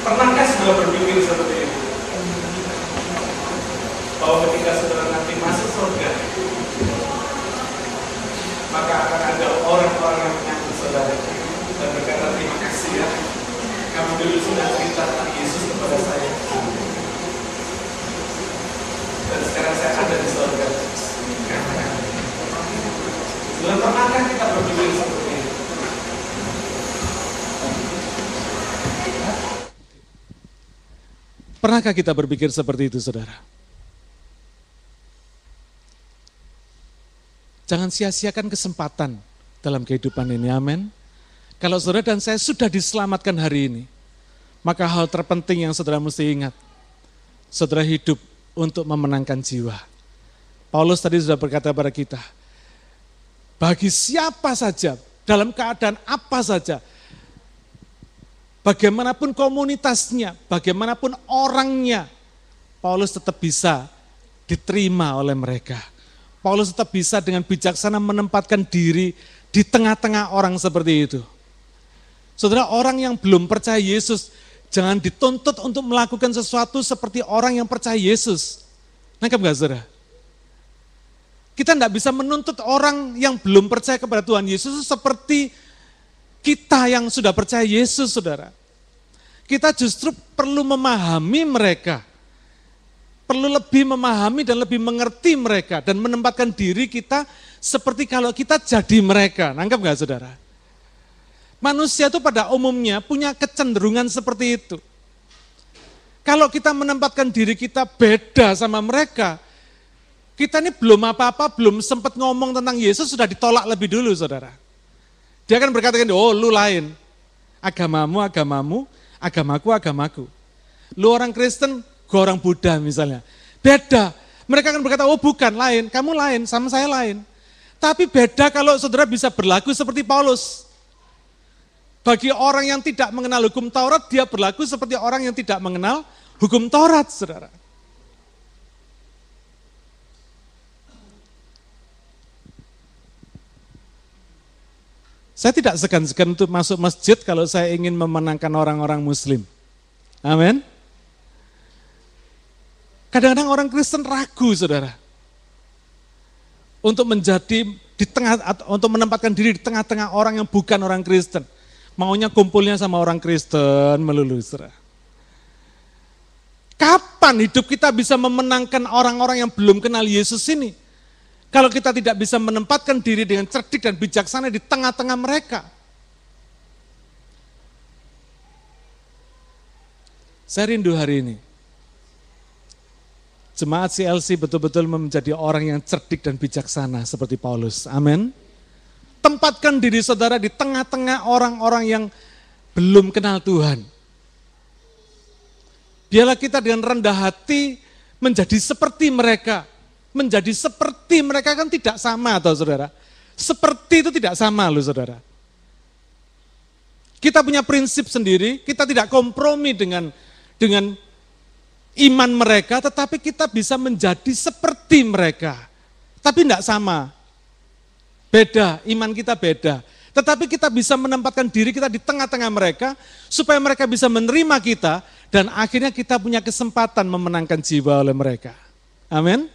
Pernahkah saudara berpikir seperti itu? Bahwa ketika saudara nanti masuk surga, maka akan ada orang-orang yang menyambut saudara kamu dulu sudah cerita tentang Yesus kepada saya dan sekarang saya ada di surga sudah pernahkah kita berpikir seperti itu Pernahkah kita berpikir seperti itu, saudara? Jangan sia-siakan kesempatan dalam kehidupan ini. Amin. Kalau saudara dan saya sudah diselamatkan hari ini, maka hal terpenting yang saudara mesti ingat, saudara hidup untuk memenangkan jiwa. Paulus tadi sudah berkata kepada kita, bagi siapa saja, dalam keadaan apa saja, bagaimanapun komunitasnya, bagaimanapun orangnya, Paulus tetap bisa diterima oleh mereka. Paulus tetap bisa dengan bijaksana menempatkan diri di tengah-tengah orang seperti itu. Saudara, orang yang belum percaya Yesus, jangan dituntut untuk melakukan sesuatu seperti orang yang percaya Yesus. Nangkep gak saudara? Kita tidak bisa menuntut orang yang belum percaya kepada Tuhan Yesus seperti kita yang sudah percaya Yesus, saudara. Kita justru perlu memahami mereka perlu lebih memahami dan lebih mengerti mereka dan menempatkan diri kita seperti kalau kita jadi mereka. Nangkep nggak saudara? Manusia itu pada umumnya punya kecenderungan seperti itu. Kalau kita menempatkan diri kita beda sama mereka, kita ini belum apa-apa, belum sempat ngomong tentang Yesus, sudah ditolak lebih dulu saudara. Dia akan berkata, oh lu lain, agamamu, agamamu, agamaku, agamaku. Lu orang Kristen, gue orang Buddha misalnya. Beda. Mereka akan berkata, oh bukan, lain, kamu lain, sama saya lain. Tapi beda kalau saudara bisa berlaku seperti Paulus. Bagi orang yang tidak mengenal hukum Taurat, dia berlaku seperti orang yang tidak mengenal hukum Taurat, saudara. Saya tidak segan-segan untuk masuk masjid kalau saya ingin memenangkan orang-orang muslim. Amin. Kadang-kadang orang Kristen ragu, saudara. Untuk menjadi di tengah, untuk menempatkan diri di tengah-tengah orang yang bukan orang Kristen. Maunya kumpulnya sama orang Kristen melulu, saudara. Kapan hidup kita bisa memenangkan orang-orang yang belum kenal Yesus ini? Kalau kita tidak bisa menempatkan diri dengan cerdik dan bijaksana di tengah-tengah mereka. Saya rindu hari ini jemaat CLC betul-betul menjadi orang yang cerdik dan bijaksana seperti Paulus. Amin. Tempatkan diri saudara di tengah-tengah orang-orang yang belum kenal Tuhan. Biarlah kita dengan rendah hati menjadi seperti mereka. Menjadi seperti mereka kan tidak sama atau saudara. Seperti itu tidak sama loh saudara. Kita punya prinsip sendiri, kita tidak kompromi dengan dengan iman mereka, tetapi kita bisa menjadi seperti mereka. Tapi tidak sama. Beda, iman kita beda. Tetapi kita bisa menempatkan diri kita di tengah-tengah mereka, supaya mereka bisa menerima kita, dan akhirnya kita punya kesempatan memenangkan jiwa oleh mereka. Amin.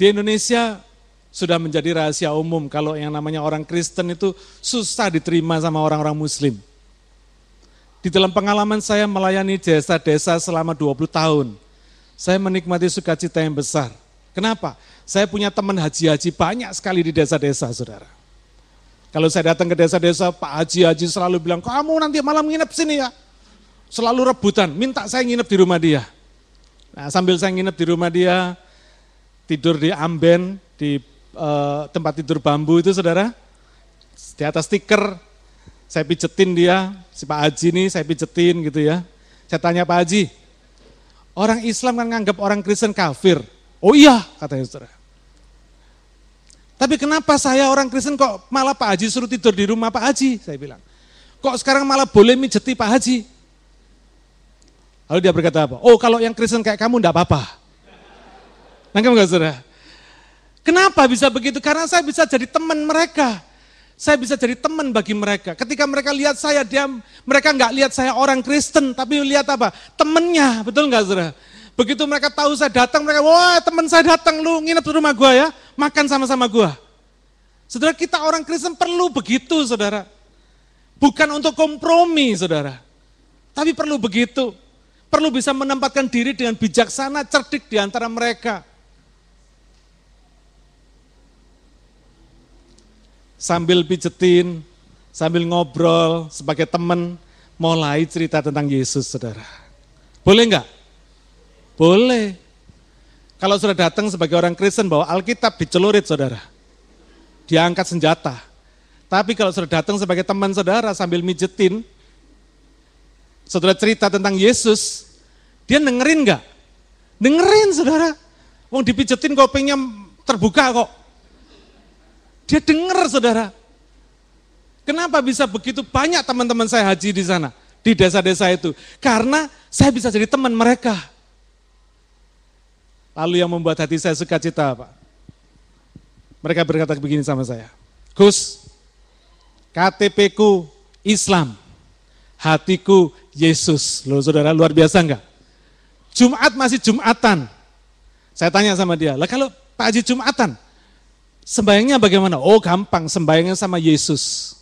Di Indonesia sudah menjadi rahasia umum kalau yang namanya orang Kristen itu susah diterima sama orang-orang muslim. Di dalam pengalaman saya melayani desa-desa selama 20 tahun, saya menikmati sukacita yang besar. Kenapa? Saya punya teman haji-haji banyak sekali di desa-desa, saudara. Kalau saya datang ke desa-desa, Pak Haji-Haji selalu bilang, kamu nanti malam nginep sini ya. Selalu rebutan, minta saya nginep di rumah dia. Nah, sambil saya nginep di rumah dia, tidur di amben, di uh, tempat tidur bambu itu saudara, di atas stiker, saya pijetin dia, si Pak Haji ini saya pijetin gitu ya. Saya tanya Pak Haji, orang Islam kan nganggap orang Kristen kafir. Oh iya, katanya saudara. Tapi kenapa saya orang Kristen kok malah Pak Haji suruh tidur di rumah Pak Haji? Saya bilang. Kok sekarang malah boleh mijeti Pak Haji? Lalu dia berkata apa? Oh kalau yang Kristen kayak kamu enggak apa-apa. Nangkep enggak saudara? Kenapa bisa begitu? Karena saya bisa jadi teman mereka. Saya bisa jadi teman bagi mereka. Ketika mereka lihat saya, dia mereka nggak lihat saya orang Kristen, tapi lihat apa? Temennya, betul nggak saudara? Begitu mereka tahu saya datang, mereka, wah teman saya datang, lu nginep di rumah gua ya, makan sama-sama gua. Saudara kita orang Kristen perlu begitu saudara. Bukan untuk kompromi saudara. Tapi perlu begitu. Perlu bisa menempatkan diri dengan bijaksana, cerdik di antara mereka. sambil pijetin, sambil ngobrol sebagai teman, mulai cerita tentang Yesus, saudara. Boleh enggak? Boleh. Kalau sudah datang sebagai orang Kristen bahwa Alkitab dicelurit saudara. Diangkat senjata. Tapi kalau sudah datang sebagai teman saudara sambil mijetin, saudara cerita tentang Yesus, dia dengerin nggak? Dengerin saudara. Wong dipijetin kopengnya terbuka kok. Dia denger saudara. Kenapa bisa begitu banyak teman-teman saya haji di sana, di desa-desa itu? Karena saya bisa jadi teman mereka. Lalu yang membuat hati saya sukacita Pak. Mereka berkata begini sama saya. Gus, KTP ku Islam, hatiku Yesus. Loh saudara luar biasa enggak? Jumat masih Jumatan. Saya tanya sama dia, lah kalau Pak Haji Jumatan, sembayangnya bagaimana? Oh gampang, sembayangnya sama Yesus.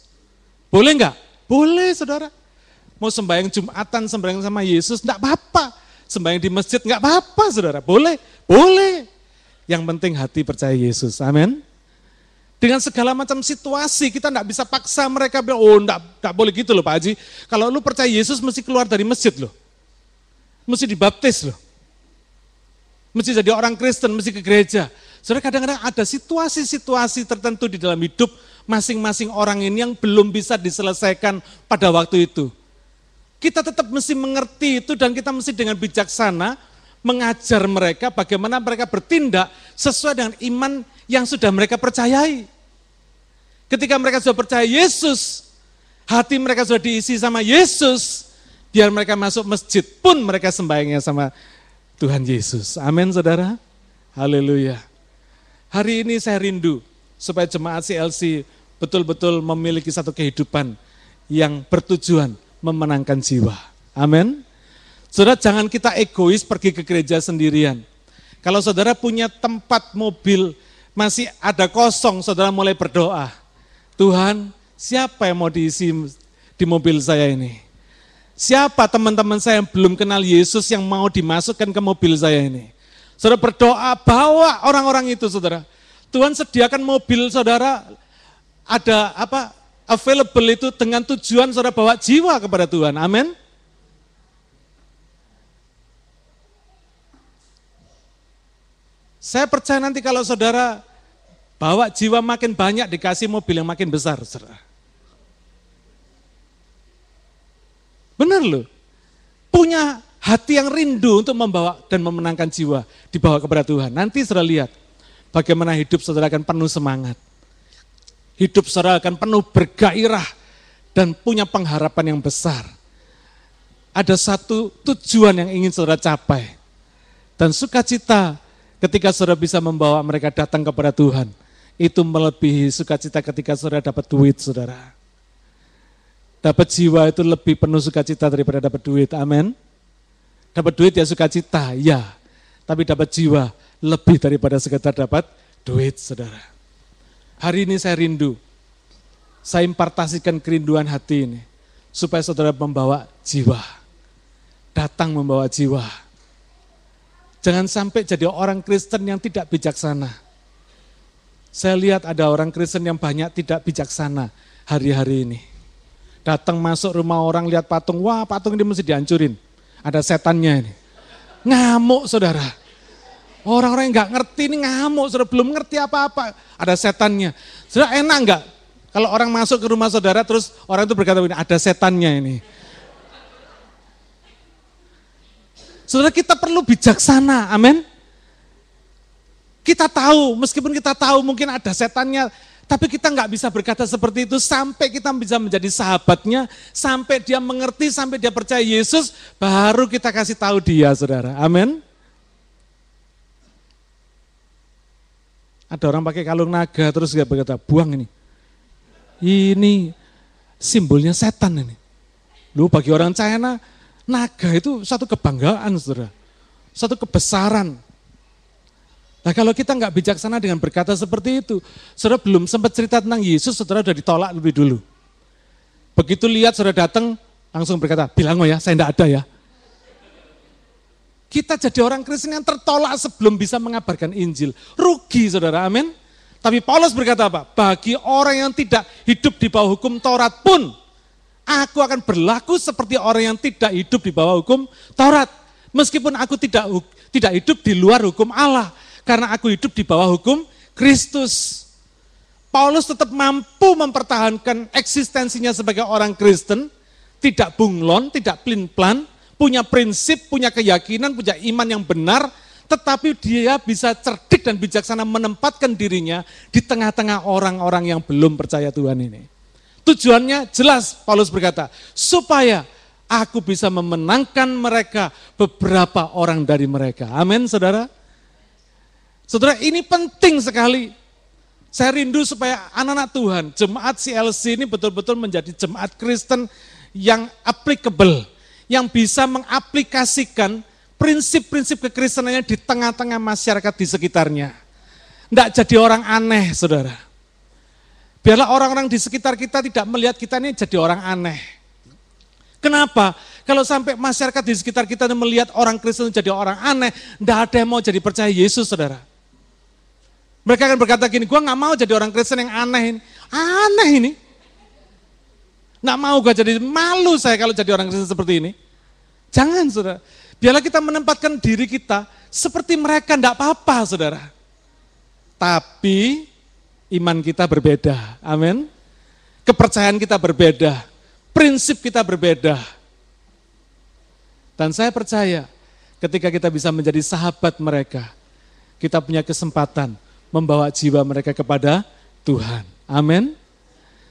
Boleh enggak? Boleh saudara. Mau sembayang Jumatan, sembayang sama Yesus, enggak apa-apa. Sembayang di masjid enggak apa-apa saudara, boleh. Boleh. Yang penting hati percaya Yesus. Amin. Dengan segala macam situasi, kita tidak bisa paksa mereka bilang, oh enggak, enggak boleh gitu loh Pak Haji. Kalau lu percaya Yesus mesti keluar dari masjid loh. Mesti dibaptis loh. Mesti jadi orang Kristen, mesti ke gereja. Saudara kadang-kadang ada situasi-situasi tertentu di dalam hidup masing-masing orang ini yang belum bisa diselesaikan pada waktu itu. Kita tetap mesti mengerti itu dan kita mesti dengan bijaksana mengajar mereka bagaimana mereka bertindak sesuai dengan iman yang sudah mereka percayai. Ketika mereka sudah percaya Yesus, hati mereka sudah diisi sama Yesus, biar mereka masuk masjid pun mereka sembahyangnya sama Tuhan Yesus. Amin saudara. Haleluya. Hari ini saya rindu supaya jemaat CLC betul-betul memiliki satu kehidupan yang bertujuan memenangkan jiwa. Amin. Saudara jangan kita egois pergi ke gereja sendirian. Kalau saudara punya tempat mobil masih ada kosong, saudara mulai berdoa. Tuhan, siapa yang mau diisi di mobil saya ini? Siapa teman-teman saya yang belum kenal Yesus yang mau dimasukkan ke mobil saya ini? Saudara berdoa, bawa orang-orang itu saudara. Tuhan sediakan mobil saudara, ada apa available itu dengan tujuan saudara bawa jiwa kepada Tuhan. Amin. Saya percaya nanti kalau saudara bawa jiwa makin banyak dikasih mobil yang makin besar. Saudara. Benar loh. Punya hati yang rindu untuk membawa dan memenangkan jiwa dibawa kepada Tuhan. Nanti saudara lihat bagaimana hidup saudara akan penuh semangat. Hidup saudara akan penuh bergairah dan punya pengharapan yang besar. Ada satu tujuan yang ingin saudara capai. Dan sukacita Ketika saudara bisa membawa mereka datang kepada Tuhan, itu melebihi sukacita ketika saudara dapat duit, saudara. Dapat jiwa itu lebih penuh sukacita daripada dapat duit, amin. Dapat duit ya sukacita, ya. Tapi dapat jiwa lebih daripada sekedar dapat duit, saudara. Hari ini saya rindu, saya impartasikan kerinduan hati ini, supaya saudara membawa jiwa, datang membawa jiwa, Jangan sampai jadi orang Kristen yang tidak bijaksana. Saya lihat ada orang Kristen yang banyak tidak bijaksana hari-hari ini. Datang masuk rumah orang lihat patung, wah patung ini mesti dihancurin. Ada setannya ini. Ngamuk saudara. Orang-orang yang nggak ngerti ini ngamuk, saudara belum ngerti apa-apa. Ada setannya. Saudara enak nggak? Kalau orang masuk ke rumah saudara terus orang itu berkata ini ada setannya ini. Saudara kita perlu bijaksana, amin. Kita tahu, meskipun kita tahu mungkin ada setannya, tapi kita nggak bisa berkata seperti itu sampai kita bisa menjadi sahabatnya, sampai dia mengerti, sampai dia percaya Yesus, baru kita kasih tahu dia, saudara. Amin. Ada orang pakai kalung naga terus dia berkata, buang ini. Ini simbolnya setan ini. Lu bagi orang China, Naga itu satu kebanggaan, saudara. Satu kebesaran. Nah kalau kita nggak bijaksana dengan berkata seperti itu, saudara belum sempat cerita tentang Yesus, saudara sudah ditolak lebih dulu. Begitu lihat saudara datang, langsung berkata, bilang oh ya, saya tidak ada ya. Kita jadi orang Kristen yang tertolak sebelum bisa mengabarkan Injil. Rugi saudara, amin. Tapi Paulus berkata apa? Bagi orang yang tidak hidup di bawah hukum Taurat pun, Aku akan berlaku seperti orang yang tidak hidup di bawah hukum Taurat. Meskipun aku tidak tidak hidup di luar hukum Allah. Karena aku hidup di bawah hukum Kristus. Paulus tetap mampu mempertahankan eksistensinya sebagai orang Kristen, tidak bunglon, tidak plin-plan, punya prinsip, punya keyakinan, punya iman yang benar, tetapi dia bisa cerdik dan bijaksana menempatkan dirinya di tengah-tengah orang-orang yang belum percaya Tuhan ini. Tujuannya jelas, Paulus berkata, supaya aku bisa memenangkan mereka, beberapa orang dari mereka. Amin, saudara. Saudara, ini penting sekali. Saya rindu supaya anak-anak Tuhan, jemaat CLC ini betul-betul menjadi jemaat Kristen yang applicable, yang bisa mengaplikasikan prinsip-prinsip kekristenannya di tengah-tengah masyarakat di sekitarnya. Tidak jadi orang aneh, saudara. Biarlah orang-orang di sekitar kita tidak melihat kita ini jadi orang aneh. Kenapa? Kalau sampai masyarakat di sekitar kita melihat orang Kristen jadi orang aneh, tidak ada yang mau jadi percaya Yesus, saudara. Mereka akan berkata gini, gue nggak mau jadi orang Kristen yang aneh ini. Aneh ini. Nggak mau gue jadi, malu saya kalau jadi orang Kristen seperti ini. Jangan, saudara. Biarlah kita menempatkan diri kita seperti mereka, tidak apa-apa saudara. Tapi iman kita berbeda, amin. Kepercayaan kita berbeda, prinsip kita berbeda. Dan saya percaya ketika kita bisa menjadi sahabat mereka, kita punya kesempatan membawa jiwa mereka kepada Tuhan. Amin.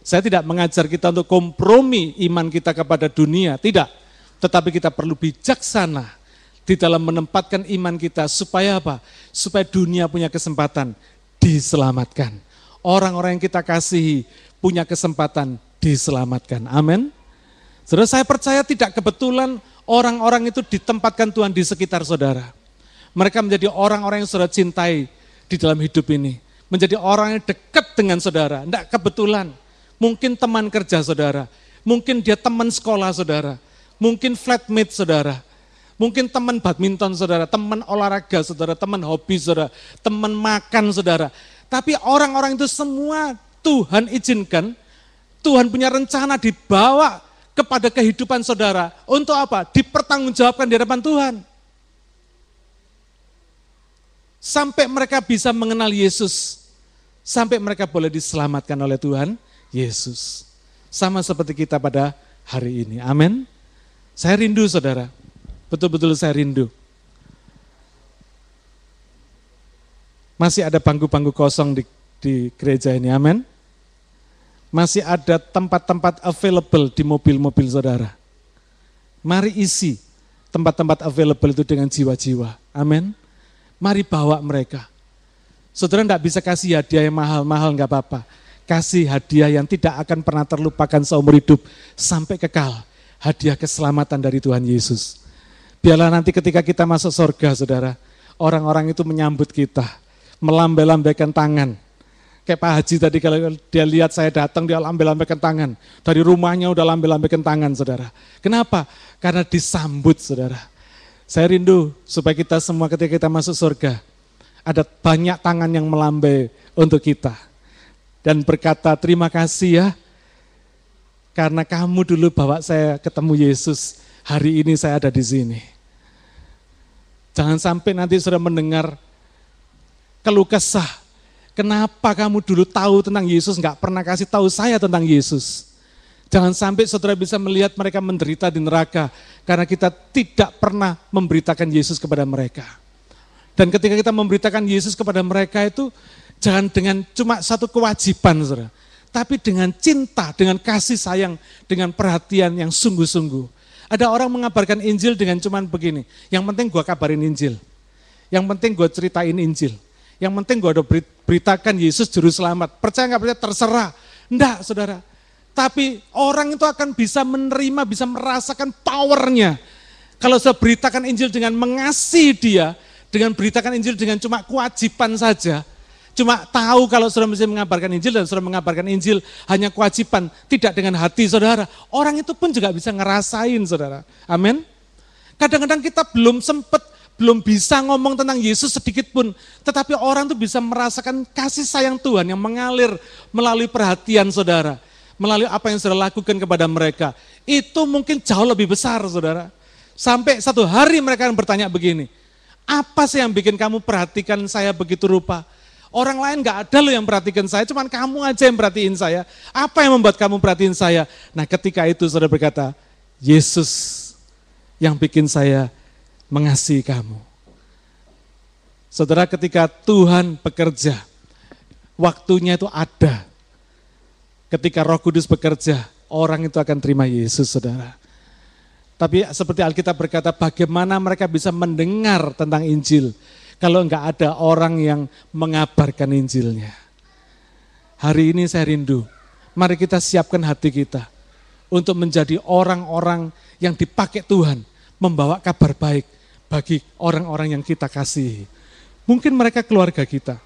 Saya tidak mengajar kita untuk kompromi iman kita kepada dunia, tidak. Tetapi kita perlu bijaksana di dalam menempatkan iman kita supaya apa? Supaya dunia punya kesempatan diselamatkan. Orang-orang yang kita kasihi punya kesempatan diselamatkan. Amin. Saudara saya percaya tidak kebetulan orang-orang itu ditempatkan Tuhan di sekitar saudara. Mereka menjadi orang-orang yang saudara cintai di dalam hidup ini. Menjadi orang yang dekat dengan saudara. Tidak kebetulan. Mungkin teman kerja saudara. Mungkin dia teman sekolah saudara. Mungkin flatmate saudara Mungkin teman badminton saudara, teman olahraga saudara, teman hobi saudara, teman makan saudara. Tapi orang-orang itu semua Tuhan izinkan, Tuhan punya rencana dibawa kepada kehidupan saudara. Untuk apa? Dipertanggungjawabkan di hadapan Tuhan. Sampai mereka bisa mengenal Yesus. Sampai mereka boleh diselamatkan oleh Tuhan Yesus. Sama seperti kita pada hari ini. Amin. Saya rindu saudara Betul-betul saya rindu. Masih ada bangku-bangku kosong di, di gereja ini, amin. Masih ada tempat-tempat available di mobil-mobil saudara. Mari isi tempat-tempat available itu dengan jiwa-jiwa, amin. Mari bawa mereka. Saudara tidak bisa kasih hadiah yang mahal-mahal, nggak apa-apa. Kasih hadiah yang tidak akan pernah terlupakan seumur hidup sampai kekal. Hadiah keselamatan dari Tuhan Yesus. Biarlah nanti ketika kita masuk surga, saudara, orang-orang itu menyambut kita, melambai-lambaikan tangan. Kayak Pak Haji tadi kalau dia lihat saya datang, dia lambai-lambaikan tangan. Dari rumahnya udah lambai-lambaikan tangan, saudara. Kenapa? Karena disambut, saudara. Saya rindu supaya kita semua ketika kita masuk surga, ada banyak tangan yang melambai untuk kita. Dan berkata, terima kasih ya, karena kamu dulu bawa saya ketemu Yesus, hari ini saya ada di sini. Jangan sampai nanti sudah mendengar keluh kesah. Kenapa kamu dulu tahu tentang Yesus, nggak pernah kasih tahu saya tentang Yesus. Jangan sampai saudara bisa melihat mereka menderita di neraka karena kita tidak pernah memberitakan Yesus kepada mereka. Dan ketika kita memberitakan Yesus kepada mereka itu jangan dengan cuma satu kewajiban, saudara, tapi dengan cinta, dengan kasih sayang, dengan perhatian yang sungguh-sungguh. Ada orang mengabarkan Injil dengan cuman begini, yang penting gue kabarin Injil. Yang penting gue ceritain Injil. Yang penting gue beritakan Yesus juru selamat. Percaya nggak percaya terserah. Enggak saudara. Tapi orang itu akan bisa menerima, bisa merasakan powernya. Kalau saya beritakan Injil dengan mengasihi dia, dengan beritakan Injil dengan cuma kewajiban saja, Cuma tahu kalau saudara mesti mengabarkan Injil dan saudara mengabarkan Injil hanya kewajiban, tidak dengan hati saudara. Orang itu pun juga bisa ngerasain saudara. Amin. Kadang-kadang kita belum sempat, belum bisa ngomong tentang Yesus sedikit pun. Tetapi orang itu bisa merasakan kasih sayang Tuhan yang mengalir melalui perhatian saudara. Melalui apa yang saudara lakukan kepada mereka. Itu mungkin jauh lebih besar saudara. Sampai satu hari mereka akan bertanya begini, Apa sih yang bikin kamu perhatikan saya begitu rupa? Orang lain gak ada loh yang perhatikan saya, cuman kamu aja yang perhatiin saya. Apa yang membuat kamu perhatiin saya? Nah ketika itu saudara berkata, Yesus yang bikin saya mengasihi kamu. Saudara ketika Tuhan bekerja, waktunya itu ada. Ketika roh kudus bekerja, orang itu akan terima Yesus saudara. Tapi seperti Alkitab berkata, bagaimana mereka bisa mendengar tentang Injil kalau enggak ada orang yang mengabarkan Injilnya. Hari ini saya rindu, mari kita siapkan hati kita untuk menjadi orang-orang yang dipakai Tuhan membawa kabar baik bagi orang-orang yang kita kasih. Mungkin mereka keluarga kita,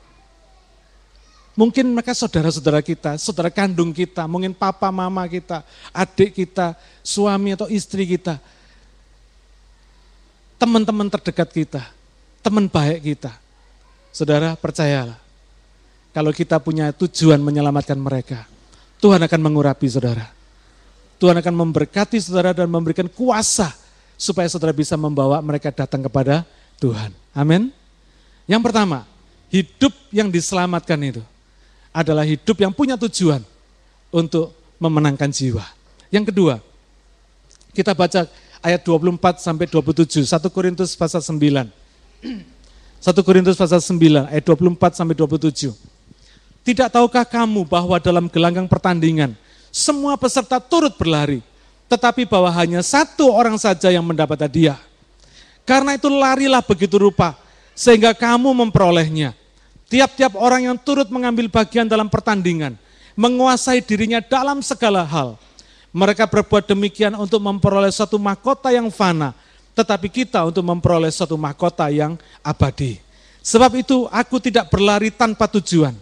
Mungkin mereka saudara-saudara kita, saudara kandung kita, mungkin papa mama kita, adik kita, suami atau istri kita. Teman-teman terdekat kita, teman baik kita. Saudara percayalah, kalau kita punya tujuan menyelamatkan mereka, Tuhan akan mengurapi saudara. Tuhan akan memberkati saudara dan memberikan kuasa supaya saudara bisa membawa mereka datang kepada Tuhan. Amin. Yang pertama, hidup yang diselamatkan itu adalah hidup yang punya tujuan untuk memenangkan jiwa. Yang kedua, kita baca ayat 24 sampai 27, 1 Korintus pasal 9. <clears throat> 1 Korintus pasal 9 ayat 24 sampai 27. Tidak tahukah kamu bahwa dalam gelanggang pertandingan semua peserta turut berlari, tetapi bahwa hanya satu orang saja yang mendapat hadiah. Karena itu larilah begitu rupa, sehingga kamu memperolehnya. Tiap-tiap orang yang turut mengambil bagian dalam pertandingan, menguasai dirinya dalam segala hal. Mereka berbuat demikian untuk memperoleh satu mahkota yang fana, tetapi kita untuk memperoleh satu mahkota yang abadi. Sebab itu aku tidak berlari tanpa tujuan,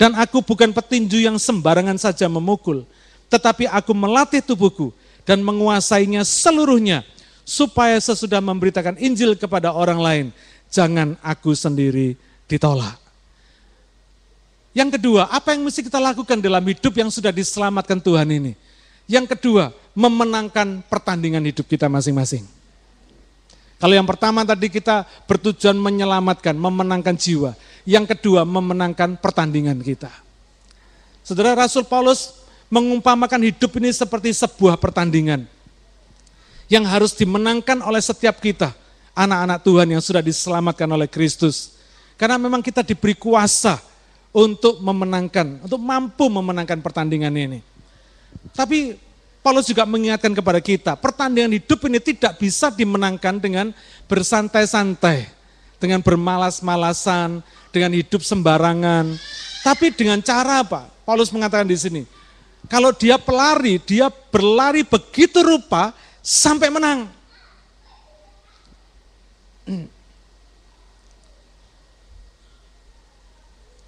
dan aku bukan petinju yang sembarangan saja memukul, tetapi aku melatih tubuhku dan menguasainya seluruhnya, supaya sesudah memberitakan Injil kepada orang lain, jangan aku sendiri ditolak. Yang kedua, apa yang mesti kita lakukan dalam hidup yang sudah diselamatkan Tuhan ini? Yang kedua, memenangkan pertandingan hidup kita masing-masing. Kalau yang pertama tadi kita bertujuan menyelamatkan, memenangkan jiwa. Yang kedua, memenangkan pertandingan kita. Saudara Rasul Paulus mengumpamakan hidup ini seperti sebuah pertandingan yang harus dimenangkan oleh setiap kita, anak-anak Tuhan yang sudah diselamatkan oleh Kristus. Karena memang kita diberi kuasa untuk memenangkan, untuk mampu memenangkan pertandingan ini. Tapi Paulus juga mengingatkan kepada kita, pertandingan hidup ini tidak bisa dimenangkan dengan bersantai-santai, dengan bermalas-malasan, dengan hidup sembarangan. Tapi dengan cara apa? Paulus mengatakan di sini, kalau dia pelari, dia berlari begitu rupa sampai menang.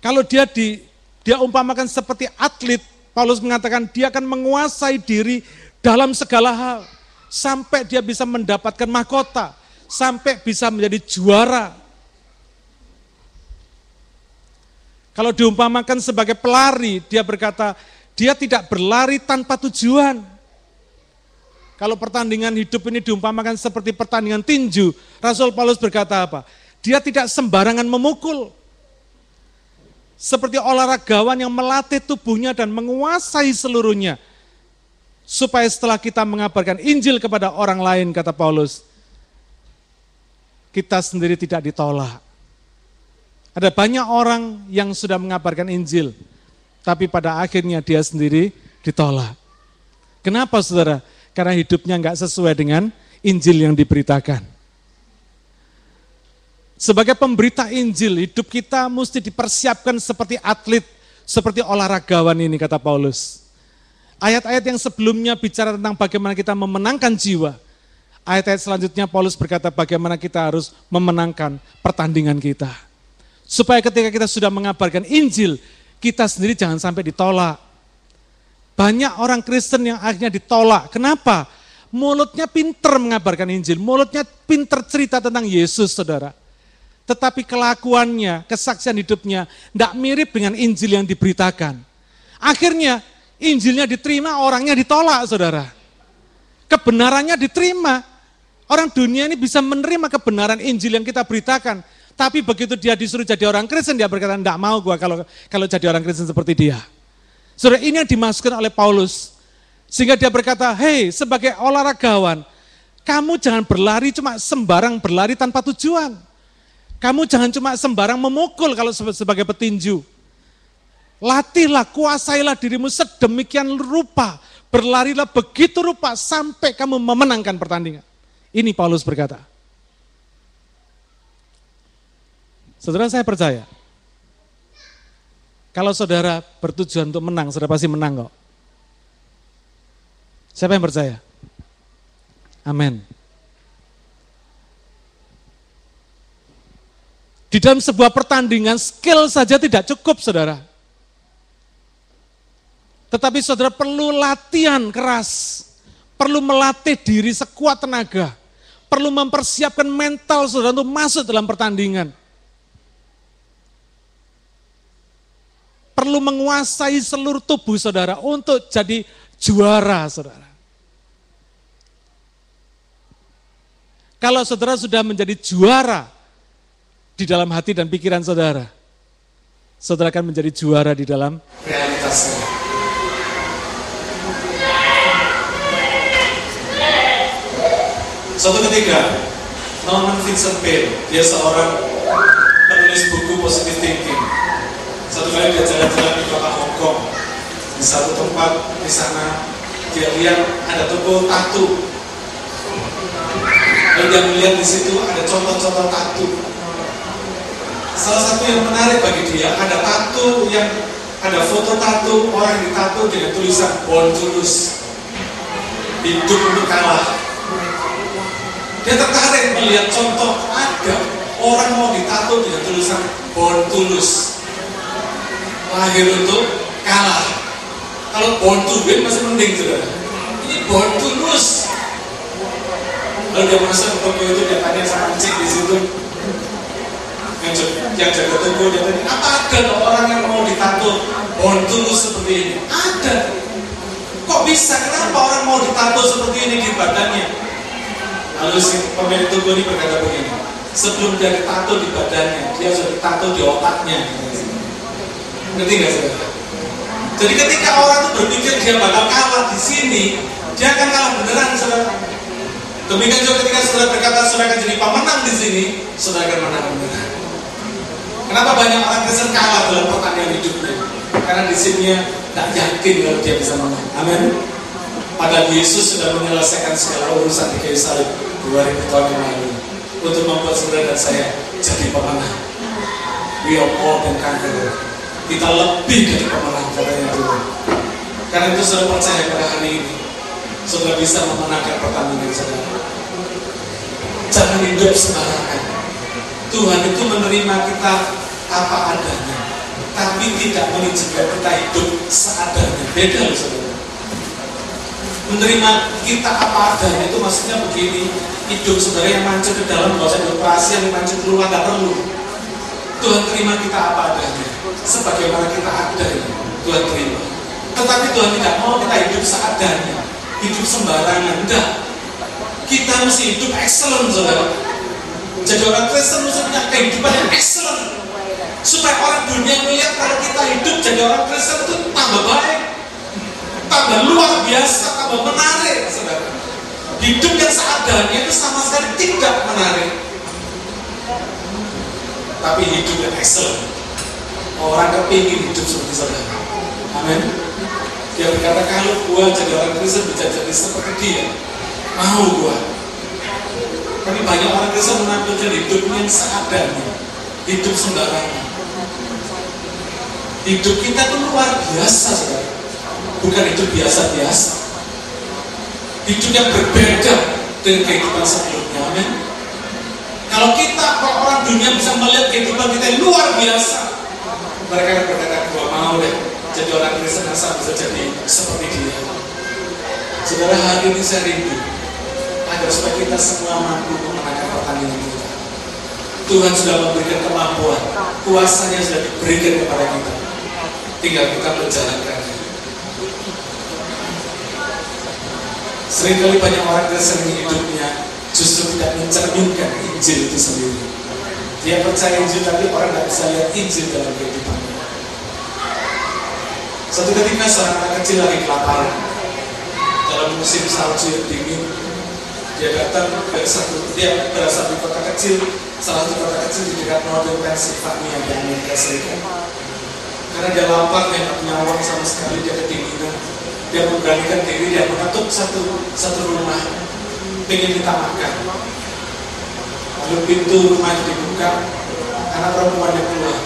Kalau dia di dia umpamakan seperti atlet, Paulus mengatakan dia akan menguasai diri dalam segala hal sampai dia bisa mendapatkan mahkota, sampai bisa menjadi juara. Kalau diumpamakan sebagai pelari, dia berkata, dia tidak berlari tanpa tujuan. Kalau pertandingan hidup ini diumpamakan seperti pertandingan tinju, Rasul Paulus berkata apa? Dia tidak sembarangan memukul, seperti olahragawan yang melatih tubuhnya dan menguasai seluruhnya. Supaya setelah kita mengabarkan Injil kepada orang lain, kata Paulus, kita sendiri tidak ditolak. Ada banyak orang yang sudah mengabarkan Injil, tapi pada akhirnya dia sendiri ditolak. Kenapa saudara? Karena hidupnya nggak sesuai dengan Injil yang diberitakan. Sebagai pemberita Injil, hidup kita mesti dipersiapkan seperti atlet, seperti olahragawan ini kata Paulus. Ayat-ayat yang sebelumnya bicara tentang bagaimana kita memenangkan jiwa. Ayat-ayat selanjutnya Paulus berkata bagaimana kita harus memenangkan pertandingan kita. Supaya ketika kita sudah mengabarkan Injil, kita sendiri jangan sampai ditolak. Banyak orang Kristen yang akhirnya ditolak. Kenapa? Mulutnya pinter mengabarkan Injil, mulutnya pinter cerita tentang Yesus, saudara tetapi kelakuannya, kesaksian hidupnya tidak mirip dengan Injil yang diberitakan. Akhirnya Injilnya diterima, orangnya ditolak, saudara. Kebenarannya diterima, Orang dunia ini bisa menerima kebenaran Injil yang kita beritakan. Tapi begitu dia disuruh jadi orang Kristen, dia berkata, enggak mau gua kalau kalau jadi orang Kristen seperti dia. Saudara, ini yang dimasukkan oleh Paulus. Sehingga dia berkata, hei sebagai olahragawan, kamu jangan berlari cuma sembarang berlari tanpa tujuan. Kamu jangan cuma sembarang memukul kalau sebagai petinju. Latihlah, kuasailah dirimu sedemikian rupa. Berlarilah begitu rupa sampai kamu memenangkan pertandingan. Ini Paulus berkata. Saudara saya percaya, kalau saudara bertujuan untuk menang, saudara pasti menang kok. Siapa yang percaya? Amin. Di dalam sebuah pertandingan, skill saja tidak cukup, saudara. Tetapi saudara perlu latihan keras, perlu melatih diri sekuat tenaga perlu mempersiapkan mental saudara untuk masuk dalam pertandingan. Perlu menguasai seluruh tubuh saudara untuk jadi juara saudara. Kalau saudara sudah menjadi juara di dalam hati dan pikiran saudara, saudara akan menjadi juara di dalam realitasnya. Suatu ketika, Norman Vincent Peale, dia seorang penulis buku positive thinking. Satu kali dia jalan-jalan di kota Hong Kong, di satu tempat di sana dia lihat ada toko tato. Lalu dia melihat di situ ada contoh-contoh tato. Salah satu yang menarik bagi dia ada tato yang ada foto tato orang yang ditato dengan tulisan Tulus hidup untuk kalah dia tertarik melihat contoh ada orang mau ditato dengan tulisan born tulus. Lahir untuk kalah. Kalau born to masih mending saudara. Ini born tulus. Lalu dia ke toko itu dia tanya sama cik di situ yang, yang jaga toko dia tanya apa ada orang yang mau ditato born tulus seperti ini? Ada. Kok bisa? Kenapa orang mau ditato seperti ini di badannya? Lalu si pemilik tubuh ini berkata begini, sebelum dia ditato di badannya, dia sudah ditato di otaknya. Ngerti nggak saudara? Jadi ketika orang itu berpikir dia bakal kalah di sini, dia akan kalah beneran saudara. Demikian juga ketika saudara berkata saudara akan jadi pemenang di sini, saudara akan menang beneran. Kenapa banyak orang Kristen kalah dalam pertandingan hidupnya? Karena di sini tidak yakin kalau dia bisa menang. Amin. Padahal Yesus sudah menyelesaikan segala urusan di kayu salib 2000 tahun yang lalu untuk membuat saudara dan saya jadi pemenang. We are more than conqueror. Kita lebih dari pemenang katanya Tuhan. Karena itu saudara percaya pada hari ini, saudara bisa memenangkan pertandingan saudara. Jangan hidup sembarangan. Tuhan itu menerima kita apa adanya, tapi tidak mengizinkan kita hidup seadanya. Beda loh saudara. Menerima kita apa adanya itu maksudnya begini hidup saudara yang mancur ke dalam usah operasi yang mancur keluar gak perlu. Tuhan terima kita apa adanya sebagaimana kita ada Tuhan terima. Tetapi Tuhan tidak mau kita hidup seadanya hidup sembarangan. Enggak kita mesti hidup excellent saudara jadi orang Kristen mesti punya kehidupan yang excellent supaya orang dunia melihat kalau kita hidup jadi orang Kristen itu tambah baik tambah luar biasa, tambah menarik, saudara. Hidup yang seadanya itu sama sekali tidak menarik. Tapi hidup yang excellent. Orang kepingin hidup seperti saudara. Amin. Dia berkata kalau gua jadi orang Kristen bisa jadi seperti dia. Mau gua. Tapi banyak orang Kristen menampilkan hidup yang seadanya. Hidup sembarangan. Hidup kita itu luar biasa, saudara bukan hidup biasa-biasa. Hidup yang berbeda dengan kehidupan sebelumnya. Amin. Kalau kita, kalau orang dunia bisa melihat kehidupan kita yang luar biasa, mereka akan berkata, gua mau deh jadi orang Kristen asal bisa jadi seperti dia. Saudara hari ini saya rindu agar supaya kita semua mampu memenangkan pertandingan kita. Tuhan sudah memberikan kemampuan, kuasanya sudah diberikan kepada kita. Tinggal kita menjalankan Seringkali banyak orang Kristen hidupnya justru tidak mencerminkan Injil itu sendiri. Dia percaya Injil tapi orang tidak bisa lihat Injil dalam kehidupannya. Satu ketika seorang anak kecil lagi kelaparan dalam musim salju dingin, dia datang ke satu dia berasal di kota kecil, salah satu kota kecil di dekat Northern Pennsylvania di Amerika Serikat. Karena dia lapar, dia tidak punya uang sama sekali, dia kedinginan. Dia memberanikan diri, dia mengetuk satu satu rumah, ingin kita makan. Lalu pintu rumah itu dibuka, anak perempuan yang keluar.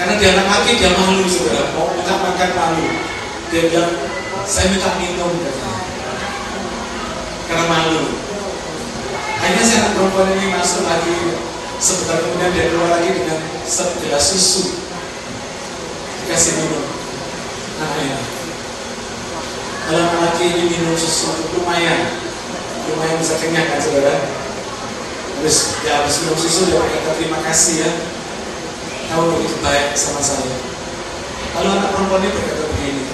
Karena dia anak laki, dia malu saudara, mau minta makan malu. Dia bilang, saya minta minum katanya. Karena malu. Akhirnya si anak perempuan ini masuk lagi, sebentar kemudian dia keluar lagi dengan segelas susu. Dikasih minum. Nah ini. Kalau laki ini minum susu, lumayan. Lumayan bisa kenyang kan saudara? Terus ya habis minum susu dia berkata terima kasih ya kamu begitu baik sama saya. Lalu anak perempuan ini berkata begini,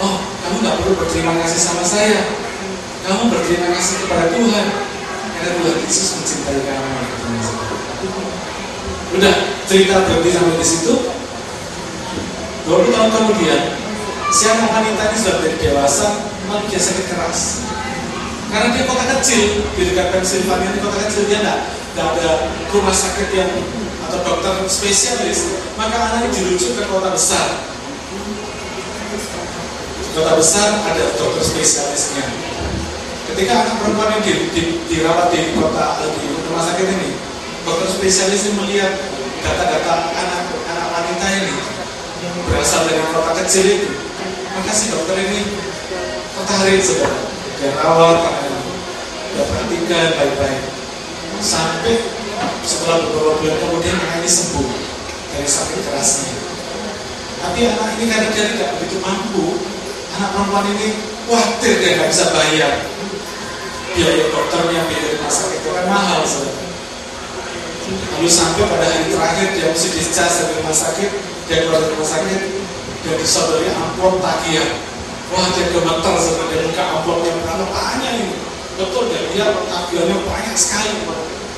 oh kamu nggak perlu berterima kasih sama saya, kamu berterima kasih kepada Tuhan karena Tuhan Yesus mencintai kamu. Udah cerita berhenti sampai di situ. 20 tahun kemudian, si anak wanita ini sudah menjadi dewasa, malah dia sakit keras. Karena dia kota kecil, di dekat Pennsylvania ini kota kecil, dia enggak ada rumah sakit yang atau dokter spesialis, maka anaknya dirujuk ke kota besar. Kota besar ada dokter spesialisnya. Ketika anak perempuan ini di, di, dirawat di kota di rumah sakit ini, dokter spesialis ini melihat data-data anak anak wanita ini berasal dari kota kecil itu. Maka si dokter ini tertarik saudara, dia rawat dia perhatikan baik-baik sampai setelah beberapa bulan kemudian anak ini sembuh dari sakit kerasnya. Tapi anak ini karena dia tidak begitu mampu, anak perempuan ini khawatir dia nggak bisa bayar biaya dokternya, biaya rumah sakit itu kan mahal saudara. Lalu sampai pada hari terakhir dia mesti dicas dari rumah sakit, dia keluar dari rumah sakit, dia disodori amplop tagihan. Wah dia gemetar saudara, dia buka amplopnya berapa banyak ini. Betul dia lihat tagihannya banyak sekali.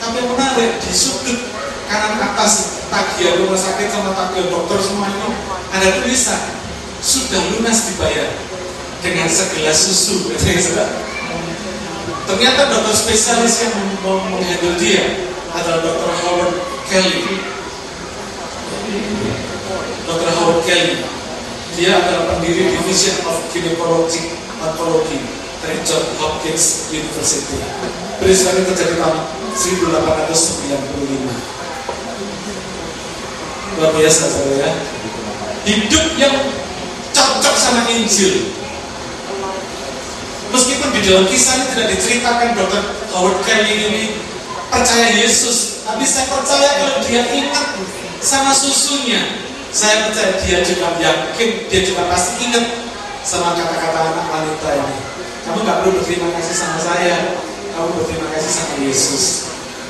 Tapi yang menarik di sudut kanan atas tagihan rumah sakit sama tagihan dokter semua ini ada tulisan sudah lunas dibayar dengan segelas susu ternyata dokter spesialis yang menghandle dia adalah dokter Howard Kelly. Dokter Howard Kelly. Dia adalah pendiri Division of Gynecology Oncology dari John Hopkins University. Peristiwa ini terjadi tahun 1895 luar biasa saudara ya. Hidup yang cocok sama Injil meskipun di dalam kisah ini tidak diceritakan dokter Howard Kelly ini percaya Yesus. Tapi saya percaya kalau dia ingat sama susunya. Saya percaya dia juga yakin dia juga pasti ingat sama kata-kata anak wanita ini. Kamu nggak perlu berterima kasih sama saya. Kamu berterima kasih sama Yesus.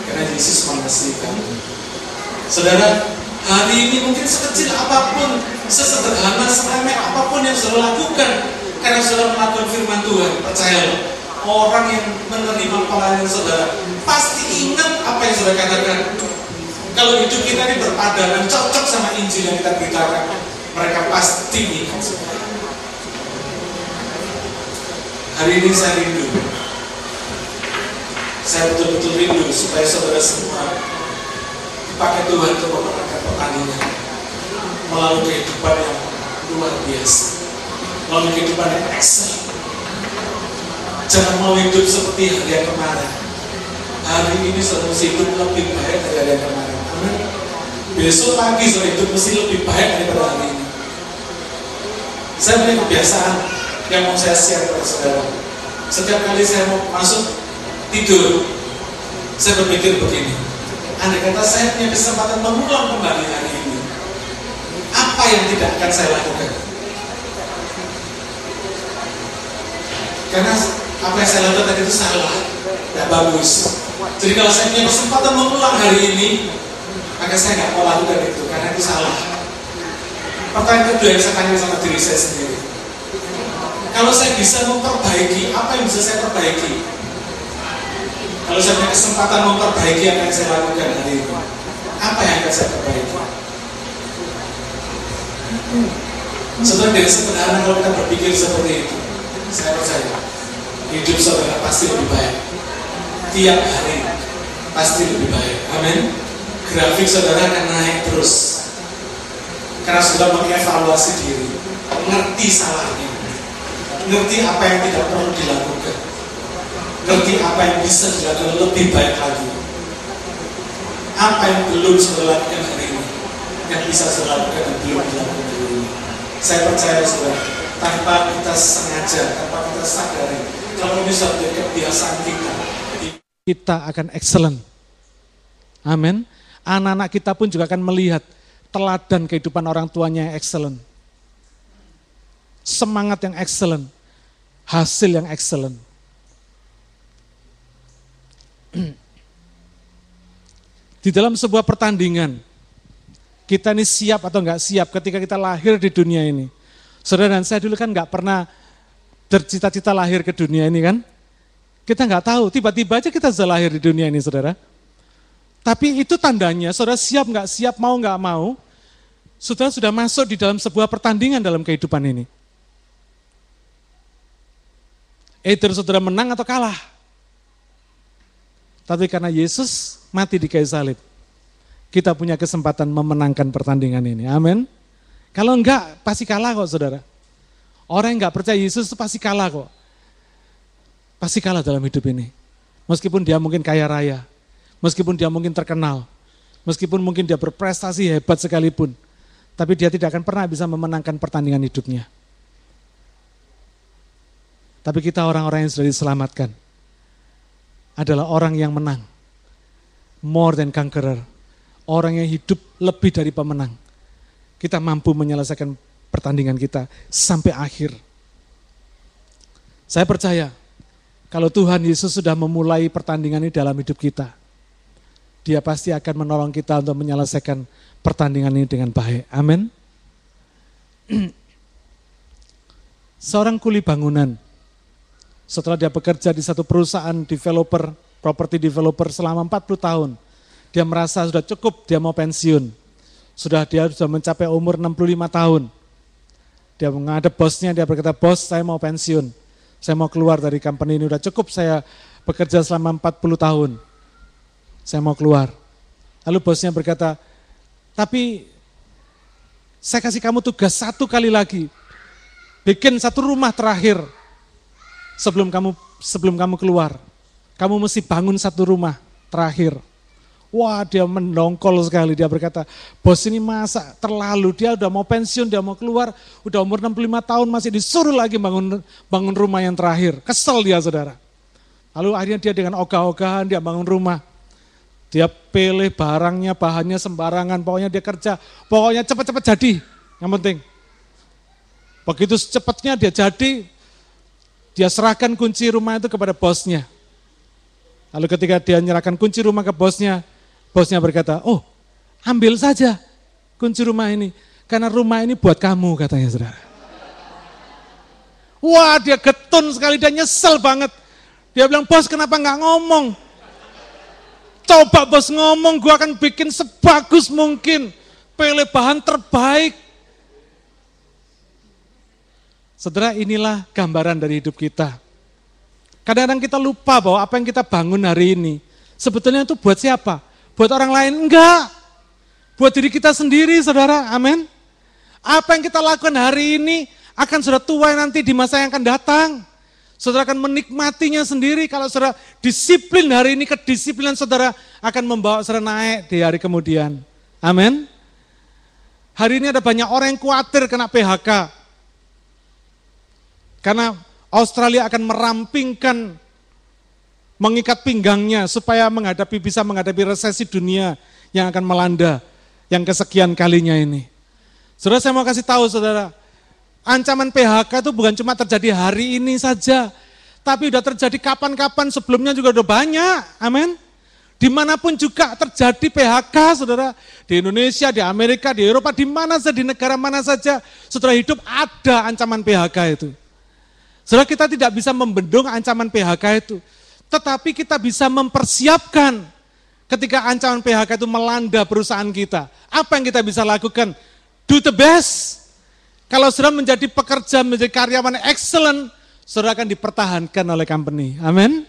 Karena Yesus mengasihi kamu saudara hari ini mungkin sekecil apa pun, sesederhana, seremeh apa pun yang saudara lakukan, karena saudara melakukan firman Tuhan, percayalah, orang yang menerima pelayanan saudara pasti ingat apa yang saudara katakan. Kalau hidup kita ini berpadanan, cocok sama Injil yang kita beritakan, mereka pasti ingat. Hari ini saya rindu, saya betul-betul rindu supaya saudara semua dipakai Tuhan untuk memenangkan pertandingan melalui kehidupan yang luar biasa melalui kehidupan yang excellent jangan mau hidup seperti hari yang kemarin. Hari ini sudah mesti hidup lebih baik dari hari yang kemarin. Amin. Besok lagi sudah hidup mesti lebih baik daripada hari ini. Saya punya kebiasaan yang mau saya share kepada saudara. Setiap kali saya mau masuk tidur saya berpikir begini. Andai kata saya punya kesempatan mengulang kembali hari ini, apa yang tidak akan saya lakukan? Karena apa yang saya lakukan tadi itu salah, tidak bagus. Jadi kalau saya punya kesempatan mengulang hari ini, maka saya nggak mau lakukan itu, karena itu salah. Pertanyaan kedua yang saya tanya sama diri saya sendiri. Kalau saya bisa memperbaiki, apa yang bisa saya perbaiki? Kalau saya punya kesempatan memperbaiki apa yang saya lakukan hari ini, apa yang akan saya perbaiki? Sebenarnya sederhana kalau kita berpikir seperti itu, saya percaya hidup saudara pasti lebih baik. Tiap hari pasti lebih baik. Amin. Grafik saudara akan naik terus. Karena sudah mengevaluasi diri, ngerti salahnya, ngerti apa yang tidak perlu dilakukan, ngerti apa yang bisa dilakukan lebih baik lagi. Apa yang belum saudara lakukan hari ini, yang bisa saudara lakukan dan belum dilakukan hari. Saya percaya saudara, tanpa kita sengaja, tanpa kita sadari, kalau sudah menjadi kebiasaan kita, kita akan excellent. Amin. Anak-anak kita pun juga akan melihat teladan kehidupan orang tuanya yang excellent. Semangat yang excellent. Hasil yang excellent. <clears throat> Di dalam sebuah pertandingan, kita ini siap atau enggak siap ketika kita lahir di dunia ini. Saudara dan saya dulu kan enggak pernah bercita-cita lahir ke dunia ini kan. Kita nggak tahu, tiba-tiba aja kita sudah lahir di dunia ini, saudara. Tapi itu tandanya, saudara siap nggak siap, mau nggak mau, saudara sudah masuk di dalam sebuah pertandingan dalam kehidupan ini. Either saudara menang atau kalah. Tapi karena Yesus mati di kayu salib, kita punya kesempatan memenangkan pertandingan ini. Amin. Kalau enggak, pasti kalah kok saudara. Orang yang enggak percaya Yesus itu pasti kalah kok. Pasti kalah dalam hidup ini. Meskipun dia mungkin kaya raya, meskipun dia mungkin terkenal, meskipun mungkin dia berprestasi hebat sekalipun, tapi dia tidak akan pernah bisa memenangkan pertandingan hidupnya. Tapi kita orang-orang yang sudah diselamatkan adalah orang yang menang. More than conqueror. Orang yang hidup lebih dari pemenang. Kita mampu menyelesaikan pertandingan kita sampai akhir. Saya percaya kalau Tuhan Yesus sudah memulai pertandingan ini dalam hidup kita, dia pasti akan menolong kita untuk menyelesaikan pertandingan ini dengan baik. Amin. <clears throat> Seorang kuli bangunan, setelah dia bekerja di satu perusahaan developer, property developer selama 40 tahun, dia merasa sudah cukup, dia mau pensiun. Sudah dia sudah mencapai umur 65 tahun. Dia menghadap bosnya, dia berkata, bos saya mau pensiun. Saya mau keluar dari company ini, udah cukup saya bekerja selama 40 tahun. Saya mau keluar. Lalu bosnya berkata, tapi saya kasih kamu tugas satu kali lagi. Bikin satu rumah terakhir sebelum kamu sebelum kamu keluar. Kamu mesti bangun satu rumah terakhir. Wah dia mendongkol sekali, dia berkata, bos ini masa terlalu, dia udah mau pensiun, dia mau keluar, udah umur 65 tahun masih disuruh lagi bangun bangun rumah yang terakhir. Kesel dia saudara. Lalu akhirnya dia dengan ogah-ogahan dia bangun rumah. Dia pilih barangnya, bahannya sembarangan, pokoknya dia kerja, pokoknya cepat-cepat jadi, yang penting. Begitu cepatnya dia jadi, dia serahkan kunci rumah itu kepada bosnya. Lalu ketika dia menyerahkan kunci rumah ke bosnya, Bosnya berkata, oh ambil saja kunci rumah ini. Karena rumah ini buat kamu katanya saudara. Wah dia getun sekali, dia nyesel banget. Dia bilang, bos kenapa nggak ngomong? Coba bos ngomong, gue akan bikin sebagus mungkin. Pilih bahan terbaik. Saudara, inilah gambaran dari hidup kita. Kadang-kadang kita lupa bahwa apa yang kita bangun hari ini, sebetulnya itu buat siapa? Buat orang lain enggak. Buat diri kita sendiri, saudara. Amin. Apa yang kita lakukan hari ini akan sudah tua nanti di masa yang akan datang. Saudara akan menikmatinya sendiri. Kalau saudara disiplin hari ini, kedisiplinan saudara akan membawa saudara naik di hari kemudian. Amin. Hari ini ada banyak orang yang khawatir kena PHK. Karena Australia akan merampingkan mengikat pinggangnya supaya menghadapi bisa menghadapi resesi dunia yang akan melanda yang kesekian kalinya ini. Saudara saya mau kasih tahu saudara, ancaman PHK itu bukan cuma terjadi hari ini saja, tapi sudah terjadi kapan-kapan sebelumnya juga udah banyak. Amin. Di mana pun juga terjadi PHK, saudara. Di Indonesia, di Amerika, di Eropa, di mana saja, di negara mana saja, saudara hidup ada ancaman PHK itu. Saudara kita tidak bisa membendung ancaman PHK itu. Tetapi kita bisa mempersiapkan ketika ancaman PHK itu melanda perusahaan kita. Apa yang kita bisa lakukan? Do the best. Kalau sudah menjadi pekerja, menjadi karyawan excellent, saudara akan dipertahankan oleh company. Amin.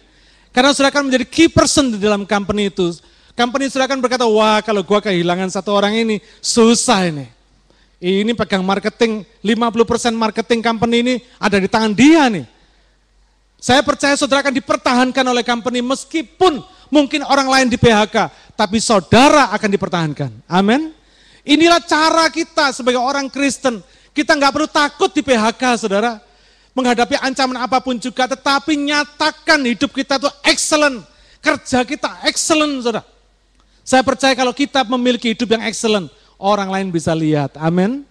Karena saudara akan menjadi key person di dalam company itu. Company saudara akan berkata, wah kalau gua kehilangan satu orang ini, susah ini. Ini pegang marketing, 50% marketing company ini ada di tangan dia nih. Saya percaya saudara akan dipertahankan oleh company meskipun mungkin orang lain di PHK, tapi saudara akan dipertahankan. Amin. Inilah cara kita sebagai orang Kristen. Kita nggak perlu takut di PHK, saudara menghadapi ancaman apa pun juga, tetapi nyatakan hidup kita itu excellent. Kerja kita excellent, saudara. Saya percaya kalau kita memiliki hidup yang excellent, orang lain bisa lihat. Amin.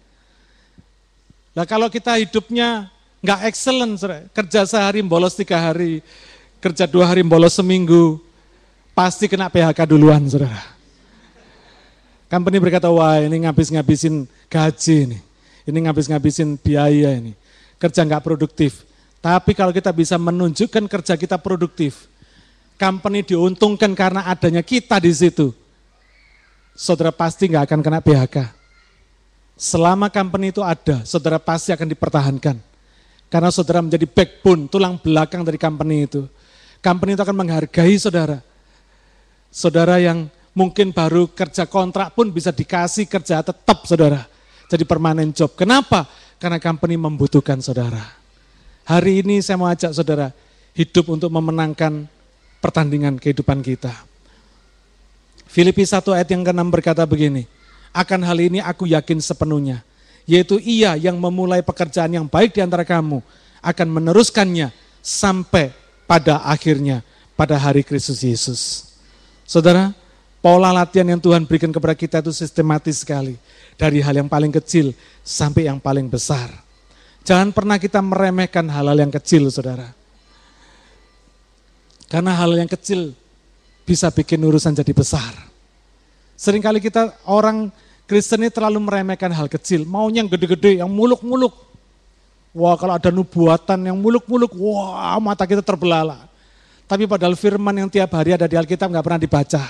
Nah kalau kita hidupnya nggak excellent, saudara. kerja sehari bolos tiga hari, kerja dua hari bolos seminggu, pasti kena PHK duluan, saudara. Company berkata, wah ini ngabis-ngabisin gaji ini, ini ngabis-ngabisin biaya ini kerja nggak produktif. Tapi kalau kita bisa menunjukkan kerja kita produktif, company diuntungkan karena adanya kita di situ, saudara pasti nggak akan kena PHK. Selama company itu ada, saudara pasti akan dipertahankan. Karena saudara menjadi backbone, tulang belakang dari company itu. Company itu akan menghargai saudara. Saudara yang mungkin baru kerja kontrak pun bisa dikasih kerja tetap saudara. Jadi permanen job. Kenapa? Karena company membutuhkan saudara. Hari ini saya mau ajak saudara hidup untuk memenangkan pertandingan kehidupan kita. Filipi 1 ayat yang ke-6 berkata begini, akan hal ini aku yakin sepenuhnya, yaitu ia yang memulai pekerjaan yang baik di antara kamu, akan meneruskannya sampai pada akhirnya, pada hari Kristus Yesus. Saudara, pola latihan yang Tuhan berikan kepada kita itu sistematis sekali. Dari hal yang paling kecil sampai yang paling besar. Jangan pernah kita meremehkan hal-hal yang kecil, saudara. Karena hal yang kecil bisa bikin urusan jadi besar. Seringkali kita orang Kristen ini terlalu meremehkan hal kecil, maunya yang gede-gede, yang muluk-muluk. Wah kalau ada nubuatan yang muluk-muluk, wah mata kita terbelalak. Tapi padahal firman yang tiap hari ada di Alkitab nggak pernah dibaca.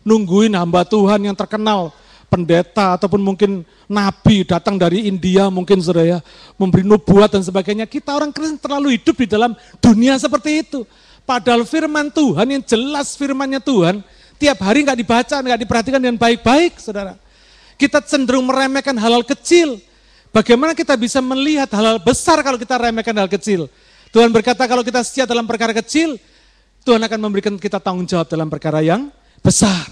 Nungguin hamba Tuhan yang terkenal, pendeta ataupun mungkin nabi datang dari India mungkin saudara ya, memberi nubuat dan sebagainya. Kita orang Kristen terlalu hidup di dalam dunia seperti itu. Padahal firman Tuhan yang jelas firmannya Tuhan, tiap hari nggak dibaca, nggak diperhatikan dengan baik-baik, saudara. Kita cenderung meremehkan hal-hal kecil. Bagaimana kita bisa melihat hal-hal besar kalau kita remehkan hal kecil? Tuhan berkata kalau kita setia dalam perkara kecil, Tuhan akan memberikan kita tanggung jawab dalam perkara yang besar.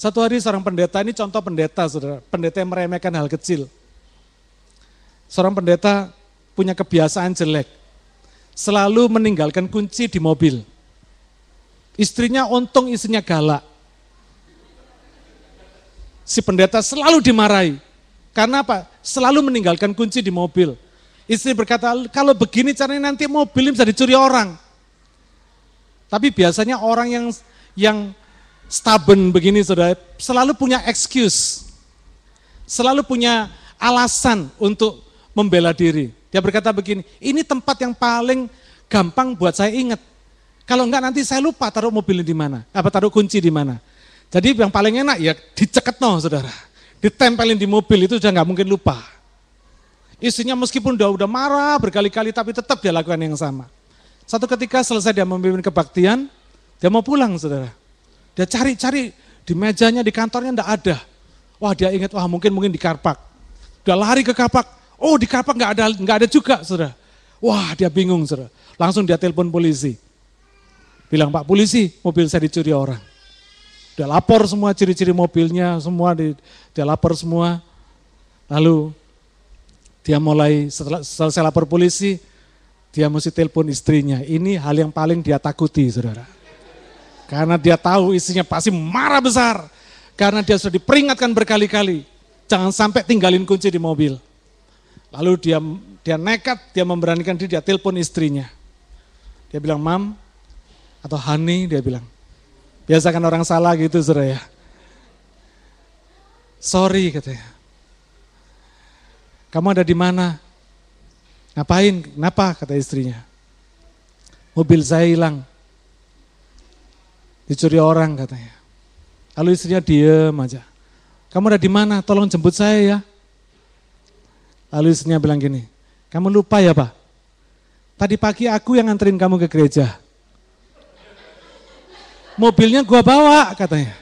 Satu hari seorang pendeta, ini contoh pendeta saudara, pendeta yang meremehkan hal kecil. Seorang pendeta punya kebiasaan jelek, selalu meninggalkan kunci di mobil. Istrinya untung istrinya galak. Si pendeta selalu dimarahi. Karena apa? Selalu meninggalkan kunci di mobil. Istri berkata, kalau begini caranya nanti mobil bisa dicuri orang. Tapi biasanya orang yang yang stubborn begini saudara, selalu punya excuse. Selalu punya alasan untuk membela diri. Dia berkata begini, ini tempat yang paling gampang buat saya ingat. Kalau enggak nanti saya lupa taruh mobil di mana, apa taruh kunci di mana. Jadi yang paling enak ya diceket no saudara. Ditempelin di mobil itu sudah nggak mungkin lupa. Istrinya meskipun udah udah marah berkali-kali tapi tetap dia lakukan yang sama. Satu ketika selesai dia memimpin kebaktian, dia mau pulang saudara. Dia cari-cari di mejanya, di kantornya enggak ada. Wah dia ingat, wah mungkin mungkin di karpak. Dia lari ke karpak, oh di karpak enggak ada, enggak ada juga saudara. Wah dia bingung saudara. Langsung dia telepon polisi. Bilang Pak polisi, mobil saya dicuri orang. Dia lapor semua ciri-ciri mobilnya, semua di, dia lapor semua. Lalu dia mulai setelah selesai lapor polisi, dia mesti telepon istrinya. Ini hal yang paling dia takuti, saudara. Karena dia tahu istrinya pasti marah besar. Karena dia sudah diperingatkan berkali-kali. Jangan sampai tinggalin kunci di mobil. Lalu dia dia nekat, dia memberanikan diri, dia telepon istrinya. Dia bilang, Mam, atau Hani, dia bilang. Biasa kan orang salah gitu, saudara ya. Sorry, katanya. Kamu ada di mana? Ngapain? Kenapa? Kata istrinya. mobil saya hilang. Dicuri orang katanya. Lalu istrinya diem aja. Kamu ada di mana? Tolong jemput saya ya. Lalu istrinya bilang gini, kamu lupa ya pak? Tadi pagi aku yang nganterin kamu ke gereja. Mobilnya gua bawa katanya.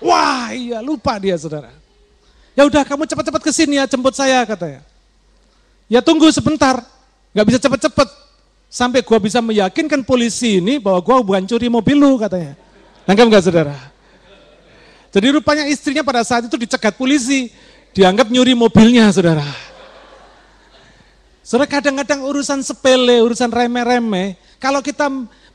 Wah iya lupa dia saudara. Ya udah kamu cepat-cepat ke sini ya jemput saya katanya. Ya tunggu sebentar, nggak bisa cepet-cepet. Sampai gua bisa meyakinkan polisi ini bahwa gua bukan curi mobil lu katanya. Nangkap nggak saudara? Jadi rupanya istrinya pada saat itu dicegat polisi. Dianggap nyuri mobilnya saudara. Saudara kadang-kadang urusan sepele, urusan remeh-remeh. Kalau kita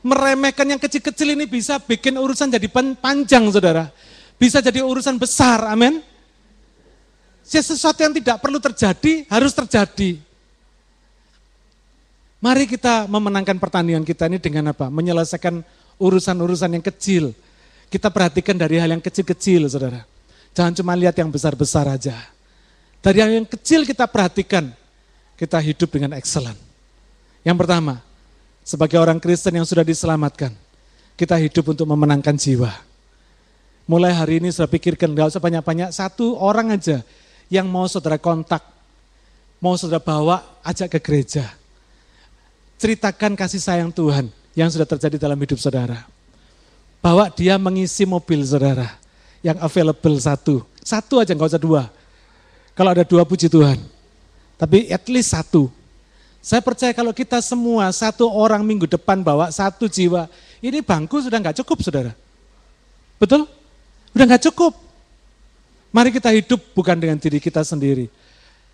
meremehkan yang kecil-kecil ini bisa bikin urusan jadi panjang saudara. Bisa jadi urusan besar, amin. Sesuatu yang tidak perlu terjadi, harus terjadi. Mari kita memenangkan pertandingan kita ini dengan apa? Menyelesaikan urusan-urusan yang kecil. Kita perhatikan dari hal yang kecil-kecil, saudara. Jangan cuma lihat yang besar-besar aja. Dari hal yang kecil kita perhatikan, kita hidup dengan excellent. Yang pertama, sebagai orang Kristen yang sudah diselamatkan, kita hidup untuk memenangkan jiwa. Mulai hari ini sudah pikirkan, gak usah banyak-banyak, satu orang aja yang mau saudara kontak, mau saudara bawa, ajak ke gereja ceritakan kasih sayang Tuhan yang sudah terjadi dalam hidup saudara. Bahwa dia mengisi mobil saudara yang available satu. Satu aja nggak usah dua. Kalau ada dua puji Tuhan. Tapi at least satu. Saya percaya kalau kita semua satu orang minggu depan bawa satu jiwa, ini bangku sudah nggak cukup saudara. Betul? Udah nggak cukup. Mari kita hidup bukan dengan diri kita sendiri,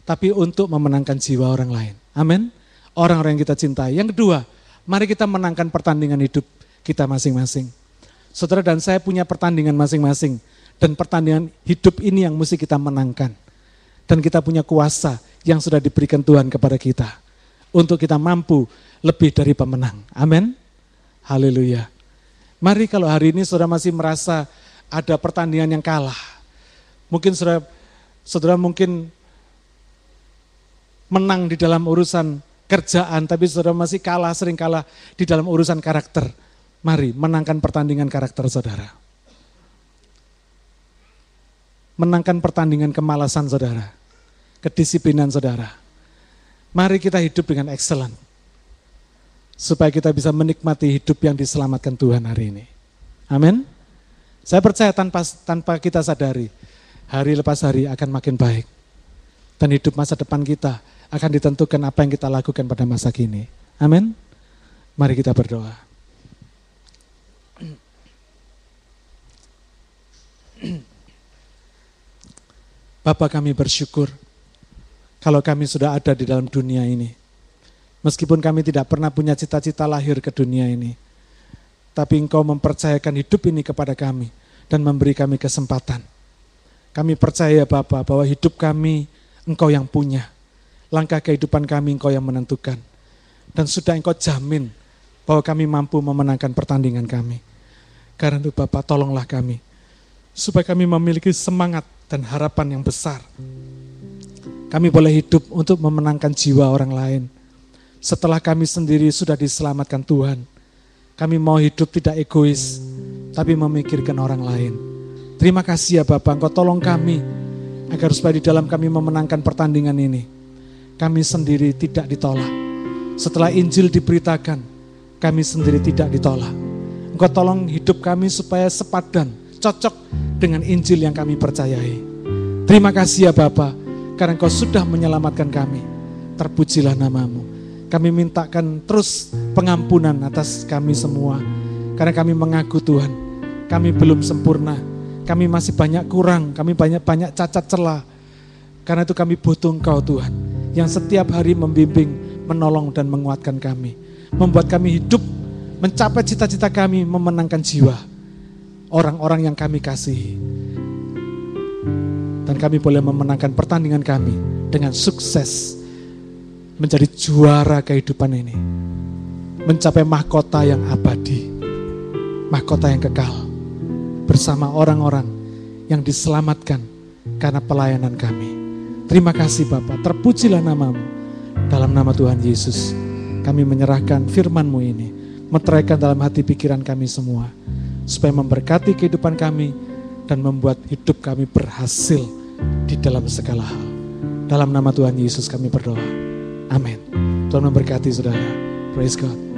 tapi untuk memenangkan jiwa orang lain. Amin orang-orang yang kita cintai. Yang kedua, mari kita menangkan pertandingan hidup kita masing-masing. Saudara dan saya punya pertandingan masing-masing. Dan pertandingan hidup ini yang mesti kita menangkan. Dan kita punya kuasa yang sudah diberikan Tuhan kepada kita. Untuk kita mampu lebih dari pemenang. Amin. Haleluya. Mari kalau hari ini saudara masih merasa ada pertandingan yang kalah. Mungkin saudara, saudara mungkin menang di dalam urusan kerjaan, tapi saudara masih kalah, sering kalah di dalam urusan karakter. Mari menangkan pertandingan karakter saudara. Menangkan pertandingan kemalasan saudara. Kedisiplinan saudara. Mari kita hidup dengan excellent. Supaya kita bisa menikmati hidup yang diselamatkan Tuhan hari ini. Amin. Saya percaya tanpa tanpa kita sadari, hari lepas hari akan makin baik. Dan hidup masa depan kita akan ditentukan apa yang kita lakukan pada masa kini. Amin. Mari kita berdoa. Bapak kami bersyukur kalau kami sudah ada di dalam dunia ini. Meskipun kami tidak pernah punya cita-cita lahir ke dunia ini. Tapi engkau mempercayakan hidup ini kepada kami dan memberi kami kesempatan. Kami percaya Bapak bahwa hidup kami engkau yang punya langkah kehidupan kami engkau yang menentukan. Dan sudah engkau jamin bahwa kami mampu memenangkan pertandingan kami. Karena itu Bapak tolonglah kami. Supaya kami memiliki semangat dan harapan yang besar. Kami boleh hidup untuk memenangkan jiwa orang lain. Setelah kami sendiri sudah diselamatkan Tuhan. Kami mau hidup tidak egois, tapi memikirkan orang lain. Terima kasih ya Bapak, Engkau tolong kami agar supaya di dalam kami memenangkan pertandingan ini kami sendiri tidak ditolak. Setelah Injil diberitakan, kami sendiri tidak ditolak. Engkau tolong hidup kami supaya sepadan, cocok dengan Injil yang kami percayai. Terima kasih ya Bapa, karena Engkau sudah menyelamatkan kami. Terpujilah namamu. Kami mintakan terus pengampunan atas kami semua. Karena kami mengaku Tuhan, kami belum sempurna. Kami masih banyak kurang, kami banyak-banyak cacat celah. Karena itu kami butuh Engkau Tuhan yang setiap hari membimbing, menolong dan menguatkan kami. Membuat kami hidup mencapai cita-cita kami memenangkan jiwa orang-orang yang kami kasihi. Dan kami boleh memenangkan pertandingan kami dengan sukses menjadi juara kehidupan ini. Mencapai mahkota yang abadi, mahkota yang kekal bersama orang-orang yang diselamatkan karena pelayanan kami. Terima kasih Bapak, terpujilah namamu. Dalam nama Tuhan Yesus, kami menyerahkan firman-Mu ini meteraikan dalam hati pikiran kami semua. Supaya memberkati kehidupan kami dan membuat hidup kami berhasil di dalam segala hal. Dalam nama Tuhan Yesus kami berdoa. Amin. Tuhan memberkati saudara. Praise God.